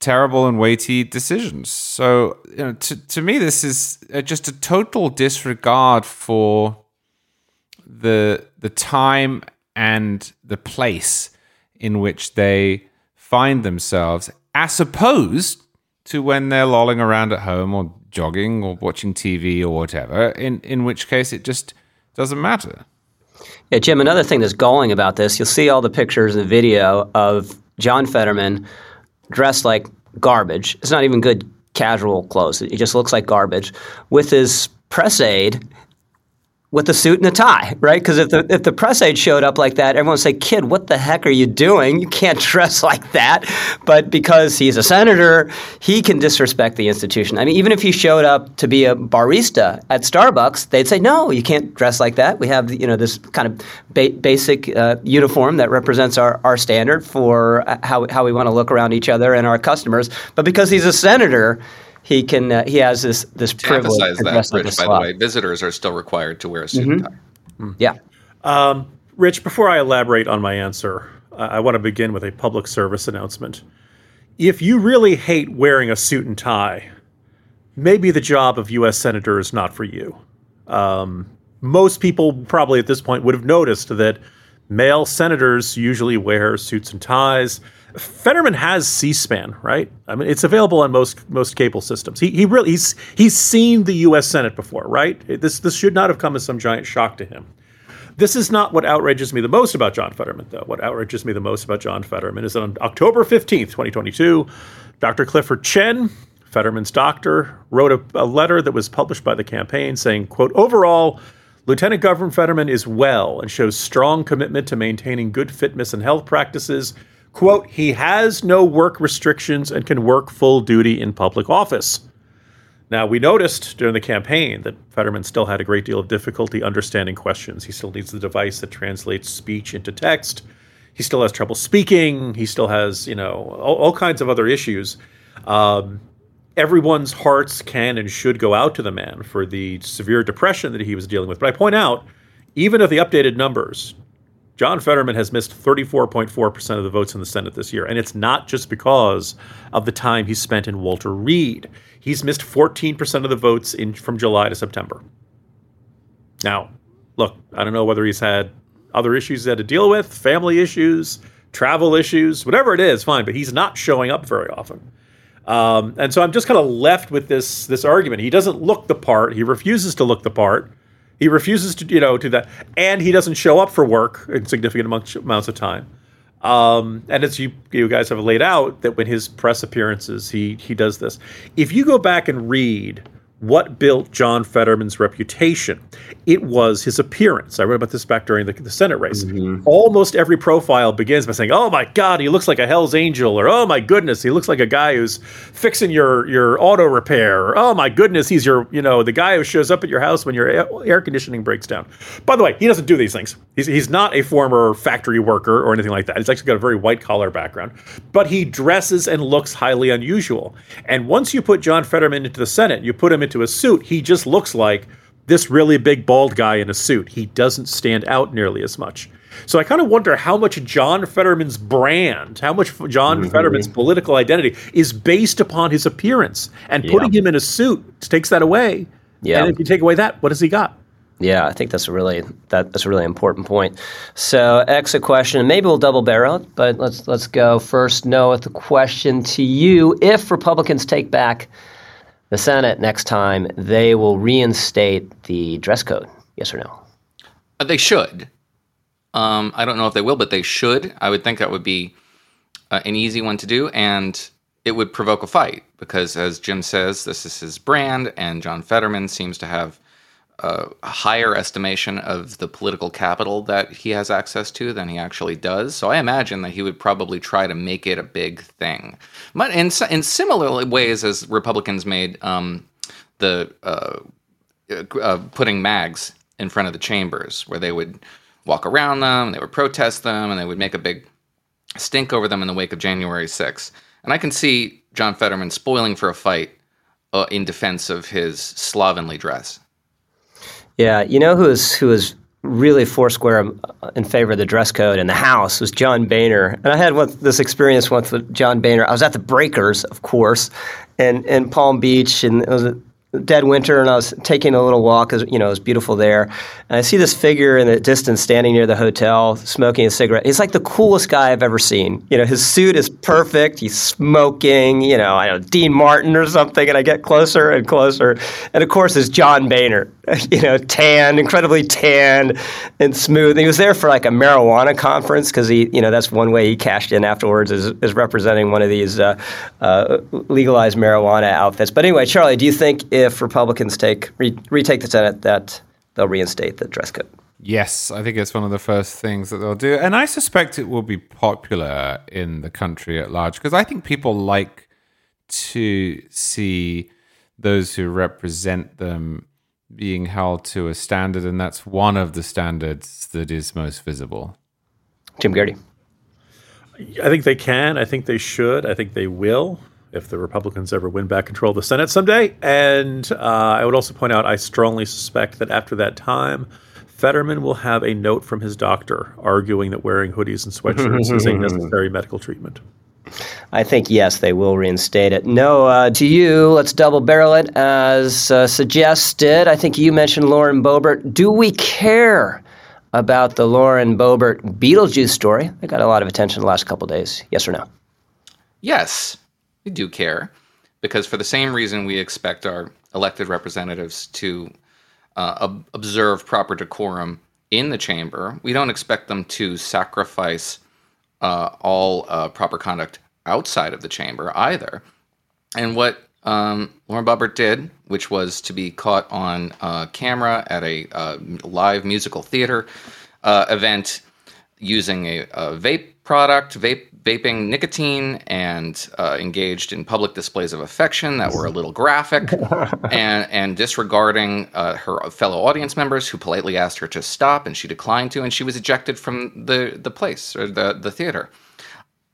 terrible and weighty decisions. So, you know, to, to me, this is uh, just a total disregard for the the time and the place in which they find themselves, as opposed to when they're lolling around at home or jogging or watching TV or whatever. In in which case, it just doesn't matter. Yeah, Jim. Another thing that's galling about this, you'll see all the pictures and video of John Fetterman dressed like garbage. It's not even good casual clothes. It just looks like garbage with his press aide with a suit and a tie, right? Because if the if the press aide showed up like that, everyone would say, "Kid, what the heck are you doing? You can't dress like that." But because he's a senator, he can disrespect the institution. I mean, even if he showed up to be a barista at Starbucks, they'd say, "No, you can't dress like that. We have you know this kind of ba- basic uh, uniform that represents our, our standard for uh, how how we want to look around each other and our customers." But because he's a senator he can uh, he has this this To privilege emphasize that, Rich, a by the way, visitors are still required to wear a suit Mm-hmm. and tie. Yeah. Rich, before I elaborate on my answer, I I want to begin with a public service announcement. If you really hate wearing a suit and tie, maybe the job of U.S. Senator is not for you. Um, most people probably at this point would have noticed that male senators usually wear suits and ties. Fetterman has C-SPAN, right? I mean, it's available on most most cable systems. He, he really he's he's seen the U.S. Senate before, right? This this should not have come as some giant shock to him. This is not what outrages me the most about John Fetterman, though. What outrages me the most about John Fetterman is that on October 15th, 2022, Dr. Clifford Chen, Fetterman's doctor, wrote a, a letter that was published by the campaign saying, quote, overall, Lieutenant Governor Fetterman is well and shows strong commitment to maintaining good fitness and health practices. Quote, he has no work restrictions and can work full duty in public office. Now, we noticed during the campaign that Fetterman still had a great deal of difficulty understanding questions. He still needs the device that translates speech into text. He still has trouble speaking. He still has, you know, all, all kinds of other issues. Um, everyone's hearts can and should go out to the man for the severe depression that he was dealing with. But I point out, even of the updated numbers, John Fetterman has missed 34.4% of the votes in the Senate this year. And it's not just because of the time he spent in Walter Reed. He's missed 14% of the votes in from July to September. Now, look, I don't know whether he's had other issues he had to deal with, family issues, travel issues, whatever it is, fine, but he's not showing up very often. Um, and so I'm just kind of left with this this argument. He doesn't look the part. He refuses to look the part. He refuses to, you know, to that, and he doesn't show up for work in significant amounts amounts of time. Um, and as you you guys have laid out, that when his press appearances, he he does this. If you go back and read what built John Fetterman's reputation, it was his appearance. I wrote about this back during the, the Senate race. Mm-hmm. Almost every profile begins by saying, "Oh my God, he looks like a Hell's Angel," or "Oh my goodness, he looks like a guy who's fixing your your auto repair," or "Oh my goodness, he's your you know the guy who shows up at your house when your air, air conditioning breaks down." By the way, he doesn't do these things. He's he's not a former factory worker or anything like that. He's actually got a very white collar background, but he dresses and looks highly unusual. And once you put John Fetterman into the Senate, you put him into a suit, he just looks like this really big bald guy in a suit. He doesn't stand out nearly as much. So I kind of wonder how much John Fetterman's brand, how much John mm-hmm. Fetterman's political identity is based upon his appearance. And putting him in a suit takes that away. Yeah. And if you take away that, what has he got? Yeah, I think that's a really that, that's a really important point. So, exit question. And maybe we'll double barrel it, but let's let's go first. Noah, the question to you: If Republicans take back the Senate next time, they will reinstate the dress code. Yes or no? Uh, They should. Um, I don't know if they will, but they should. I would think that would be uh, an easy one to do, and it would provoke a fight because, as Jim says, this is his brand, and John Fetterman seems to have a higher estimation of the political capital that he has access to than he actually does. So I imagine that he would probably try to make it a big thing. But in in similar ways as Republicans made um, the uh, uh, putting mags in front of the chambers, where they would walk around them, they would protest them, and they would make a big stink over them in the wake of January 6th. And I can see John Fetterman spoiling for a fight uh, in defense of his slovenly dress. Yeah, you know who is who is really foursquare um, uh, in favor of the dress code in the House was John Boehner, and I had one, this experience once with John Boehner. I was at the Breakers, of course, and in Palm Beach, and it was a dead winter, and I was taking a little walk. You know, it was beautiful there, and I see this figure in the distance standing near the hotel, smoking a cigarette. He's like the coolest guy I've ever seen. You know, his suit is perfect. He's smoking. You know, I don't know Dean Martin or something, and I get closer and closer, and of course, it's John Boehner. you know, tan, incredibly tan and smooth. he was there for like a marijuana conference because he, you know, that's one way he cashed in afterwards is, is representing one of these uh, uh, legalized marijuana outfits. But anyway, Charlie, do you think if Republicans take re- retake the Senate that they'll reinstate the dress code? Yes, I think it's one of the first things that they'll do. And I suspect it will be popular in the country at large because I think people like to see those who represent them being held to a standard, and that's one of the standards that is most visible. Jim Geraghty. I think they can. I think they should. I think they will if the Republicans ever win back control of the Senate someday. And uh, I would also point out I strongly suspect that after that time, Fetterman will have a note from his doctor arguing that wearing hoodies and sweatshirts is a necessary medical treatment. I think yes, they will reinstate it. No, uh, to you, let's double barrel it as uh, suggested. I think you mentioned Lauren Boebert. Do we care about the Lauren Boebert Beetlejuice story? It got a lot of attention the last couple days. Yes or no? Yes, we do care because for the same reason we expect our elected representatives to uh, ob- observe proper decorum in the chamber, we don't expect them to sacrifice uh, all uh, proper conduct outside of the chamber either. And what um, Lauren Boebert did, which was to be caught on uh, camera at a uh, live musical theater uh, event using a, a, vape product, vape, vaping nicotine, and uh, engaged in public displays of affection that were a little graphic, and, and disregarding uh, her fellow audience members who politely asked her to stop, and she declined to, and she was ejected from the, the place or the, the theater.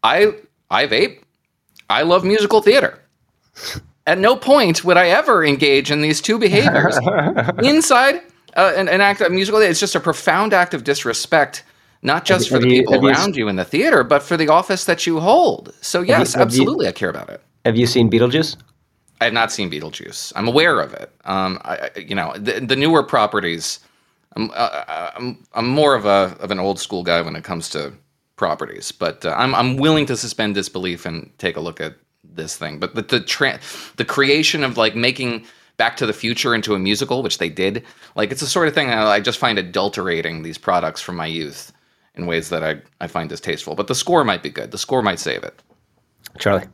I I vape. I love musical theater. At no point would I ever engage in these two behaviors inside uh, an, an act of musical. Theater. It's just a profound act of disrespect, not just have for the you, people around you, you, in the theater, but for the office that you hold. So yes, you, absolutely, I care about it. Have you seen Beetlejuice? I have not seen Beetlejuice. I'm aware of it. Um, I, you know, the, the newer properties. I'm, uh, I'm I'm more of a of an old school guy when it comes to properties. But uh, I'm I'm willing to suspend disbelief and take a look at this thing. But the the, tra- the creation of like making Back to the Future into a musical, which they did, like it's the sort of thing I, I just find adulterating these products from my youth in ways that I I find distasteful. But the score might be good. The score might save it. Charlie.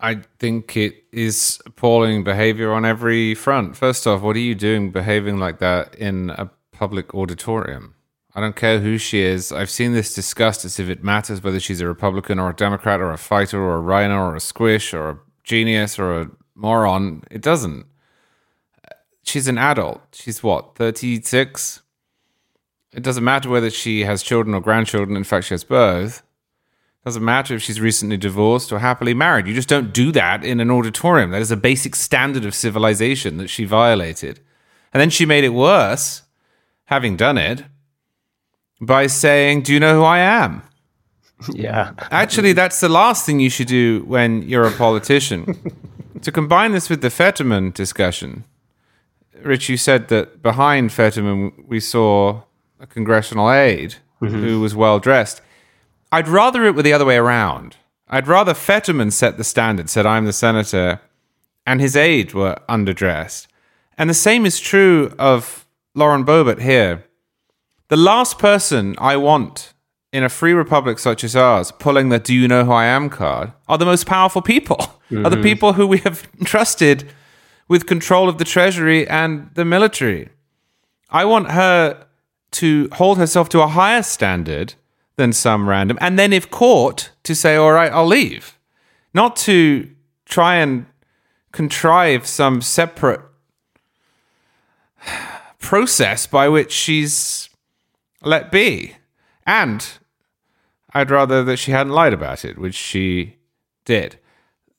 I think it is appalling behavior on every front. First off, what are you doing behaving like that in a public auditorium? I don't care who she is. I've seen this discussed as if it matters whether she's a Republican or a Democrat or a fighter or a RINO or a squish or a genius or a moron. It doesn't. She's an adult. She's what, 36? It doesn't matter whether she has children or grandchildren. In fact, she has both. It doesn't matter if she's recently divorced or happily married. You just don't do that in an auditorium. That is a basic standard of civilization that she violated. And then she made it worse, having done it by saying, Do you know who I am? Yeah. Actually, that's the last thing you should do when you're a politician. to combine this with the Fetterman discussion, Rich, you said that behind Fetterman we saw a congressional aide mm-hmm. who was well dressed. I'd rather it were the other way around. I'd rather Fetterman set the standard, said I'm the senator, and his aide were underdressed. And the same is true of Lauren Boebert here. The last person I want in a free republic such as ours pulling the do you know who I am card are the most powerful people, mm-hmm. are the mm-hmm. people who we have trusted with control of the treasury and the military. I want her to hold herself to a higher standard than some random, and then, if caught, to say, All right, I'll leave. Not to try and contrive some separate process by which she's let be. And I'd rather that she hadn't lied about it, which she did.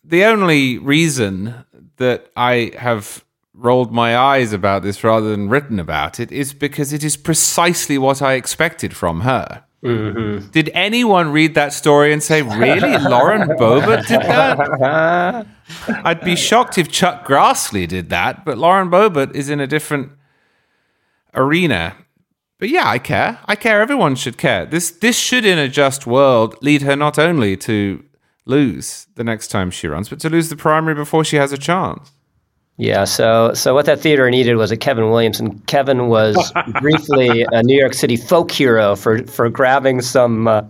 The only reason that I have rolled my eyes about this rather than written about it is because it is precisely what I expected from her. Mm-hmm. Did anyone read that story and say, really? Lauren Boebert did that? I'd be shocked if Chuck Grassley did that, but Lauren Boebert is in a different arena. But yeah, I care. I care. Everyone should care. This this should, in a just world, lead her not only to lose the next time she runs, but to lose the primary before she has a chance. Yeah, so so what that theater needed was a Kevin Williamson. Kevin was briefly a New York City folk hero for, for grabbing some uh,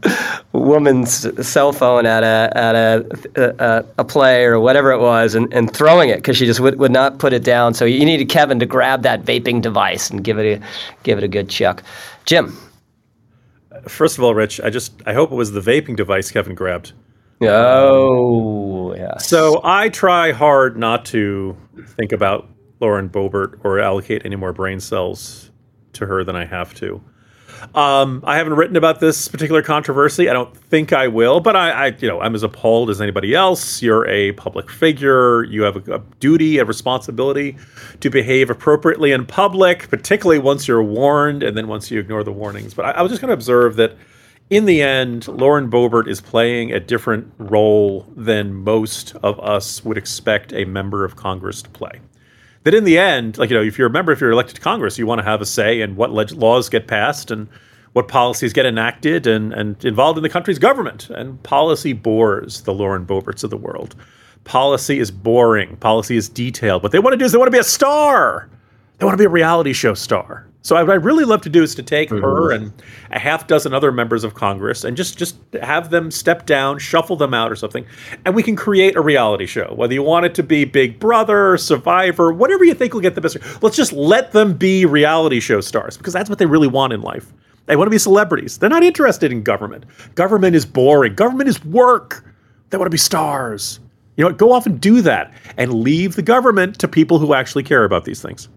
woman's cell phone at a at a, a, a play or whatever it was and, and throwing it because she just would, would not put it down. So you needed Kevin to grab that vaping device and give it a give it a good chuck. Jim. First of all, Rich, I just I hope it was the vaping device Kevin grabbed. Oh, yeah. So I try hard not to think about Lauren Boebert or allocate any more brain cells to her than I have to. Um, I haven't written about this particular controversy. I don't think I will, but I, I, you know, I'm as appalled as anybody else. You're a public figure. You have a, a duty, a responsibility to behave appropriately in public, particularly once you're warned, and then once you ignore the warnings. But I, I was just going to observe that in the end, Lauren Boebert is playing a different role than most of us would expect a member of Congress to play. That in the end, like, you know, if you're a member, if you're elected to Congress, you want to have a say in what leg- laws get passed and what policies get enacted and, and involved in the country's government. And policy bores the Lauren Boeberts of the world. Policy is boring, policy is detailed. What they want to do is they want to be a star, they want to be a reality show star. So what I'd really love to do is to take mm-hmm. her and a half dozen other members of Congress and just just have them step down, shuffle them out or something, and we can create a reality show. Whether you want it to be Big Brother, Survivor, whatever you think will get the best. Let's just let them be reality show stars because that's what they really want in life. They want to be celebrities. They're not interested in government. Government is boring. Government is work. They want to be stars. You know what? Go off and do that and leave the government to people who actually care about these things.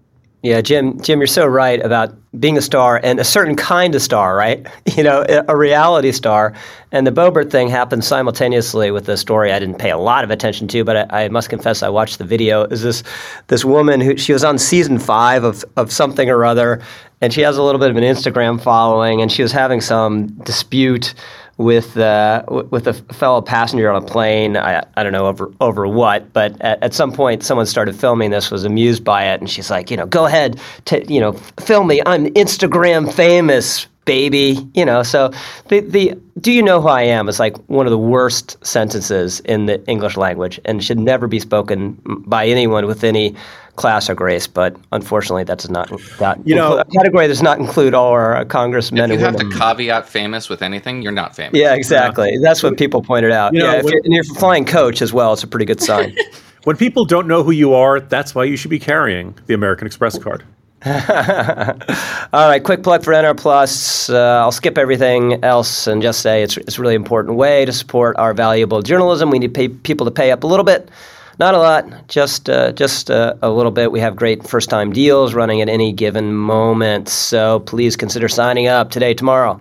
Yeah, Jim, Jim, you're so right about being a star and a certain kind of star, right? You know, a reality star. And the Boebert thing happened simultaneously with the story I didn't pay a lot of attention to, but I, I, must confess I watched the video. Is this this woman who she was on season five of, of something or other, and she has a little bit of an Instagram following, and she was having some dispute with uh, with a fellow passenger on a plane. I, I don't know over over what, but at, at some point, someone started filming this, was amused by it, and she's like, you know, go ahead, t- you know, film me. I'm Instagram famous, baby. You know, so the the do you know who I am is like one of the worst sentences in the English language, and should never be spoken by anyone with any class or grace, but unfortunately, that does not that you know a category does not include all our congressmen. If you have to caveat famous with anything, you're not famous. Yeah, exactly. Yeah. That's what people pointed out. You know, yeah, if, you're, and you're flying coach as well, it's a pretty good sign. when people don't know who you are, that's why you should be carrying the American Express card. All right, quick plug for NR Plus. Uh, I'll skip everything else and just say it's it's a really important way to support our valuable journalism. We need pay, people to pay up a little bit not a lot, just uh, just uh, a little bit. We have great first time deals running at any given moment. So please consider signing up today, tomorrow,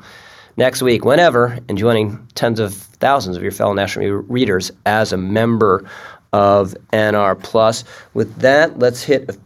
next week, whenever, and joining tens of thousands of your fellow national readers as a member of NR Plus. With that, let's hit a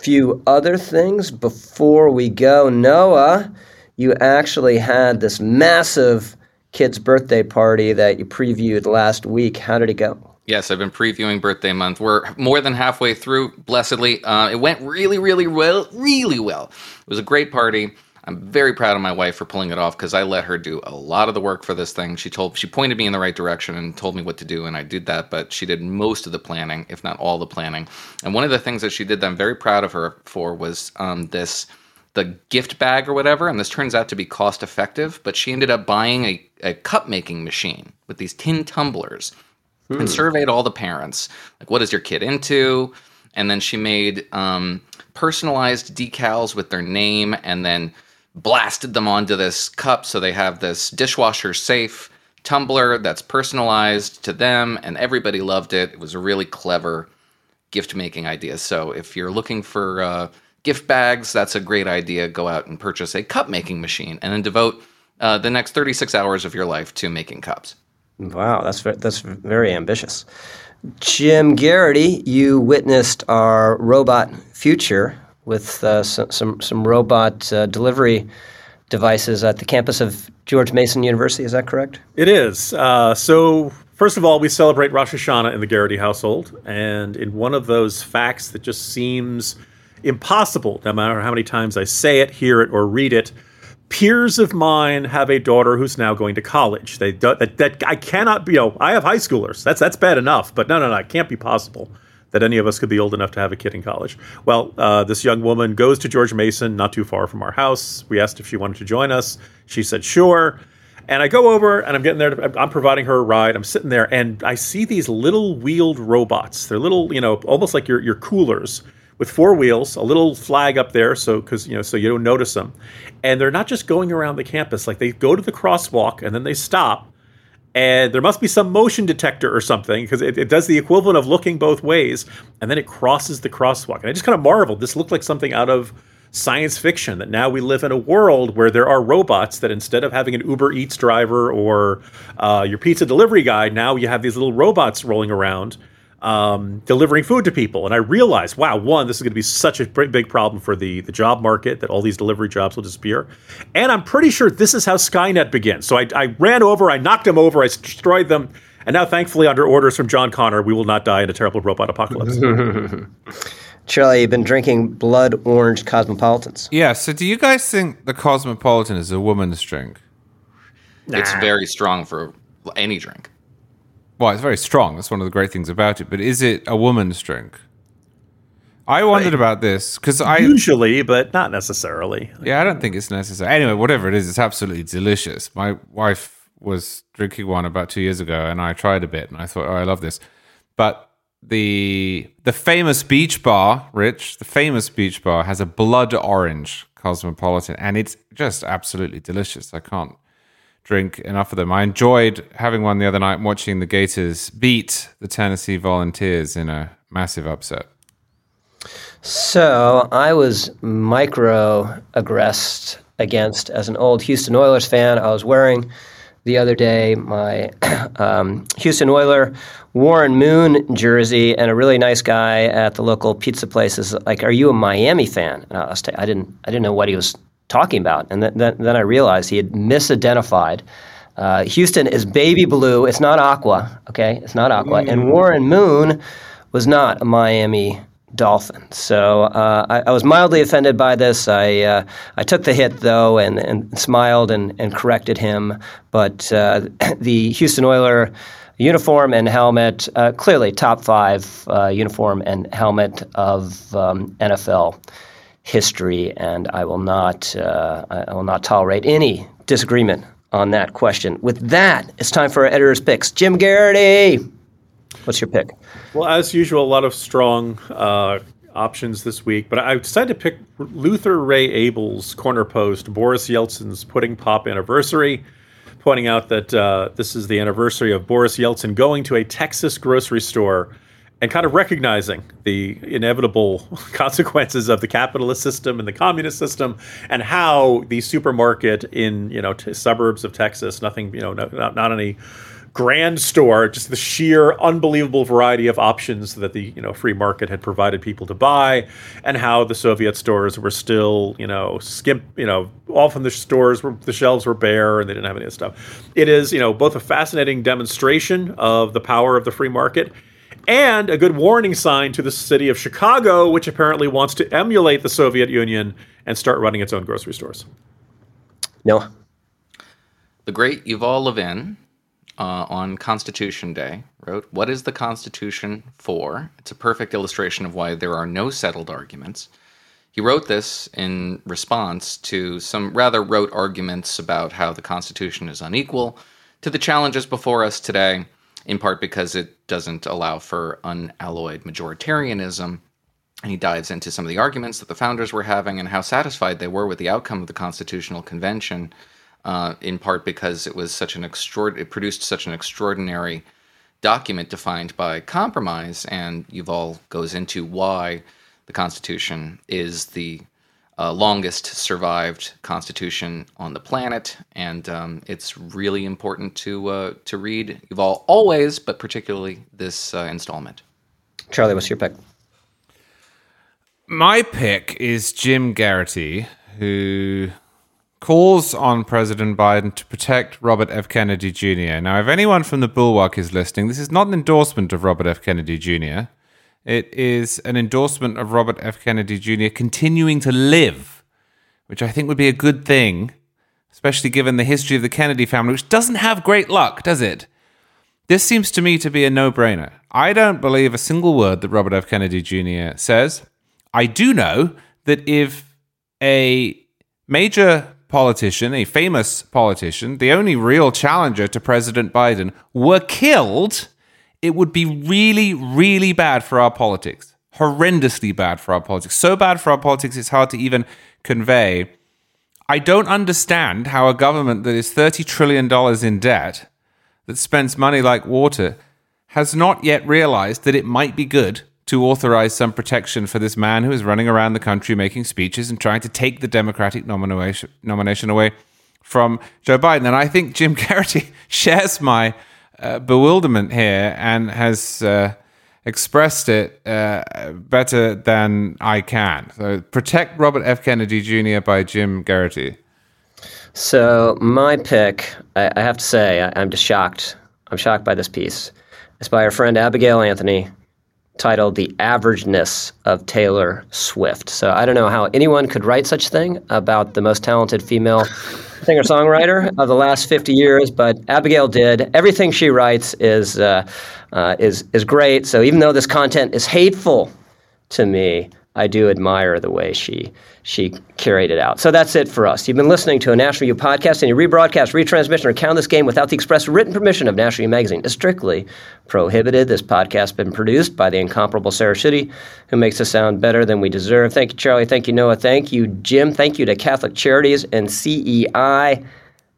few other things before we go. Noah, you actually had this massive kid's birthday party that you previewed last week. How did it go? Yes, I've been previewing birthday month. We're more than halfway through, blessedly. Uh, it went really, really well, really well. It was a great party. I'm very proud of my wife for pulling it off because I let her do a lot of the work for this thing. She told she pointed me in the right direction and told me what to do, and I did that. But she did most of the planning, if not all the planning. And one of the things that she did that I'm very proud of her for was um, this the gift bag or whatever. And this turns out to be cost effective. But she ended up buying a, a cup making machine with these tin tumblers hmm. and surveyed all the parents. Like, what is your kid into? And then she made um, personalized decals with their name and then blasted them onto this cup so they have this dishwasher safe tumbler that's personalized to them and everybody loved it. It was a really clever gift making idea. So if you're looking for uh, gift bags, that's a great idea. Go out and purchase a cup making machine and then devote uh, the next 36 hours of your life to making cups. Wow, that's that's very ambitious. Jim Geraghty you witnessed our robot future with uh, some, some, robot uh, delivery devices at the campus of George Mason University. Is that correct? It is. Uh, so, first of all, we celebrate Rosh Hashanah in the Geraghty household, and in one of those facts that just seems impossible, no matter how many times I say it, hear it, or read it peers of mine have a daughter who's now going to college. They do, that, that I cannot be. You know, I have high schoolers. That's that's bad enough. But no, no, no, it can't be possible that any of us could be old enough to have a kid in college. Well, uh, this young woman goes to George Mason, not too far from our house. We asked if she wanted to join us. She said, sure. And I go over and I'm getting there. To, I'm providing her a ride. I'm sitting there and I see these little wheeled robots. They're little, you know, almost like your, your coolers with four wheels, a little flag up there, so because you know, so you don't notice them. And they're not just going around the campus; like they go to the crosswalk and then they stop, and there must be some motion detector or something because it, it, does the equivalent of looking both ways and then it crosses the crosswalk. And i just kind of marveled this looked like something out of science fiction that now we live in a world where there are robots that instead of having an uber eats driver or uh, your pizza delivery guy now you have these little robots rolling around um, delivering food to people. And I realized, wow, one, this is going to be such a big problem for the, the job market that all these delivery jobs will disappear. And I'm pretty sure this is how Skynet begins. So I, I ran over, I knocked them over, I destroyed them. And now, thankfully, under orders from John Connor, we will not die in a terrible robot apocalypse. Charlie, you've been drinking blood orange cosmopolitans. Yeah. So, do you guys think the cosmopolitan is a woman's drink? Nah. It's very strong for any drink. Well, it's very strong. That's one of the great things about it. But is it a woman's drink? I wondered about this because I usually, but not necessarily. Yeah, I don't think it's necessary. Anyway, whatever it is, it's absolutely delicious. My wife was drinking one about two years ago, and I tried a bit, and I thought, oh, I love this. But the the famous beach bar, Rich, the famous beach bar has a blood orange cosmopolitan, and it's just absolutely delicious. I can't drink enough of them. I enjoyed having one the other night watching the Gators beat the Tennessee Volunteers in a massive upset. So I was micro aggressed against as an old Houston Oilers fan. I was wearing the other day my um, Houston Oiler Warren Moon jersey, and a really nice guy at the local pizza place is like, "Are you a Miami fan?" And I, was t- I didn't I didn't know what he was talking about. And th- th- then I realized he had misidentified. Uh, Houston is baby blue. It's not aqua. Okay, it's not aqua. Mm. And Warren Moon was not a Miami Dolphin. So uh, I, I, was mildly offended by this. I uh, I took the hit though and, and smiled and, and corrected him. But uh, the Houston Oiler uniform and helmet uh, clearly top five uh, uniform and helmet of um, NFL history, and I will not uh, I will not tolerate any disagreement on that question. With that, it's time for our editor's picks. Jim Geraghty, what's your pick? Well, as usual, a lot of strong uh, options this week, but I decided to pick Luther Ray Abel's corner post, Boris Yeltsin's pudding pop anniversary. Pointing out that uh, this is the anniversary of Boris Yeltsin going to a Texas grocery store and kind of recognizing the inevitable consequences of the capitalist system and the communist system, and how the supermarket in you know t- suburbs of Texas, nothing you know, no, not not any grand store, just the sheer unbelievable variety of options that the you know free market had provided people to buy, and how the Soviet stores were still you know skimp you know often the stores were the shelves were bare and they didn't have any of this stuff. It is you know both a fascinating demonstration of the power of the free market and a good warning sign to the city of Chicago, which apparently wants to emulate the Soviet Union and start running its own grocery stores. No. The great Yuval Levin uh, on Constitution Day wrote, What is the Constitution for? It's a perfect illustration of why there are no settled arguments. He wrote this in response to some rather rote arguments about how the Constitution is unequal to the challenges before us today in part because it doesn't allow for unalloyed majoritarianism. And he dives into some of the arguments that the founders were having and how satisfied they were with the outcome of the Constitutional Convention, uh, in part because it was such an extraord- it produced such an extraordinary document defined by compromise. And Yuval goes into why the Constitution is the uh, longest survived constitution on the planet, and um, it's really important to uh, to read Yuval always, but particularly this uh, installment. Charlie, what's your pick? My pick is Jim Geraghty, who calls on President Biden to protect Robert F. Kennedy Jr. Now, if anyone from the Bulwark is listening, this is not an endorsement of Robert F. Kennedy Jr. It is an endorsement of Robert F. Kennedy Jr. continuing to live, which I think would be a good thing, especially given the history of the Kennedy family, which doesn't have great luck, does it? This seems to me to be a no brainer. I don't believe a single word that Robert F. Kennedy Jr. says. I do know that if a major politician, a famous politician, the only real challenger to President Biden, were killed, it would be really, really bad for our politics. Horrendously bad for our politics. So bad for our politics, it's hard to even convey. I don't understand how a government that is $30 trillion in debt, that spends money like water, has not yet realized that it might be good to authorize some protection for this man who is running around the country making speeches and trying to take the Democratic nomination, away from Joe Biden. And I think Jim Geraghty shares my uh, bewilderment here and has uh, expressed it uh, better than I can. So, Protect Robert F. Kennedy Jr. by Jim Geraghty. So, my pick, I, I have to say, I, I'm just shocked. I'm shocked by this piece. It's by our friend Abigail Anthony, titled The Averageness of Taylor Swift. So I don't know how anyone could write such a thing about the most talented female singer songwriter of the last 50 years, but Abigail did. Everything she writes is, uh, uh, is, is great. So even though this content is hateful to me, I do admire the way she she carried it out. So that's it for us. You've been listening to a National Review podcast, and your rebroadcast, retransmission, or count this game without the express written permission of National Review Magazine is strictly prohibited. This podcast has been produced by the incomparable Sarah Schutte, who makes us sound better than we deserve. Thank you, Charlie. Thank you, Noah. Thank you, Jim. Thank you to Catholic Charities and CEI.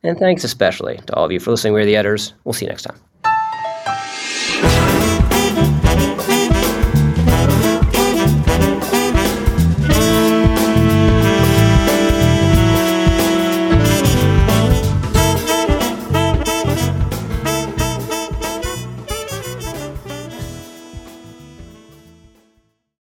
And thanks especially to all of you for listening. We're the editors. We'll see you next time.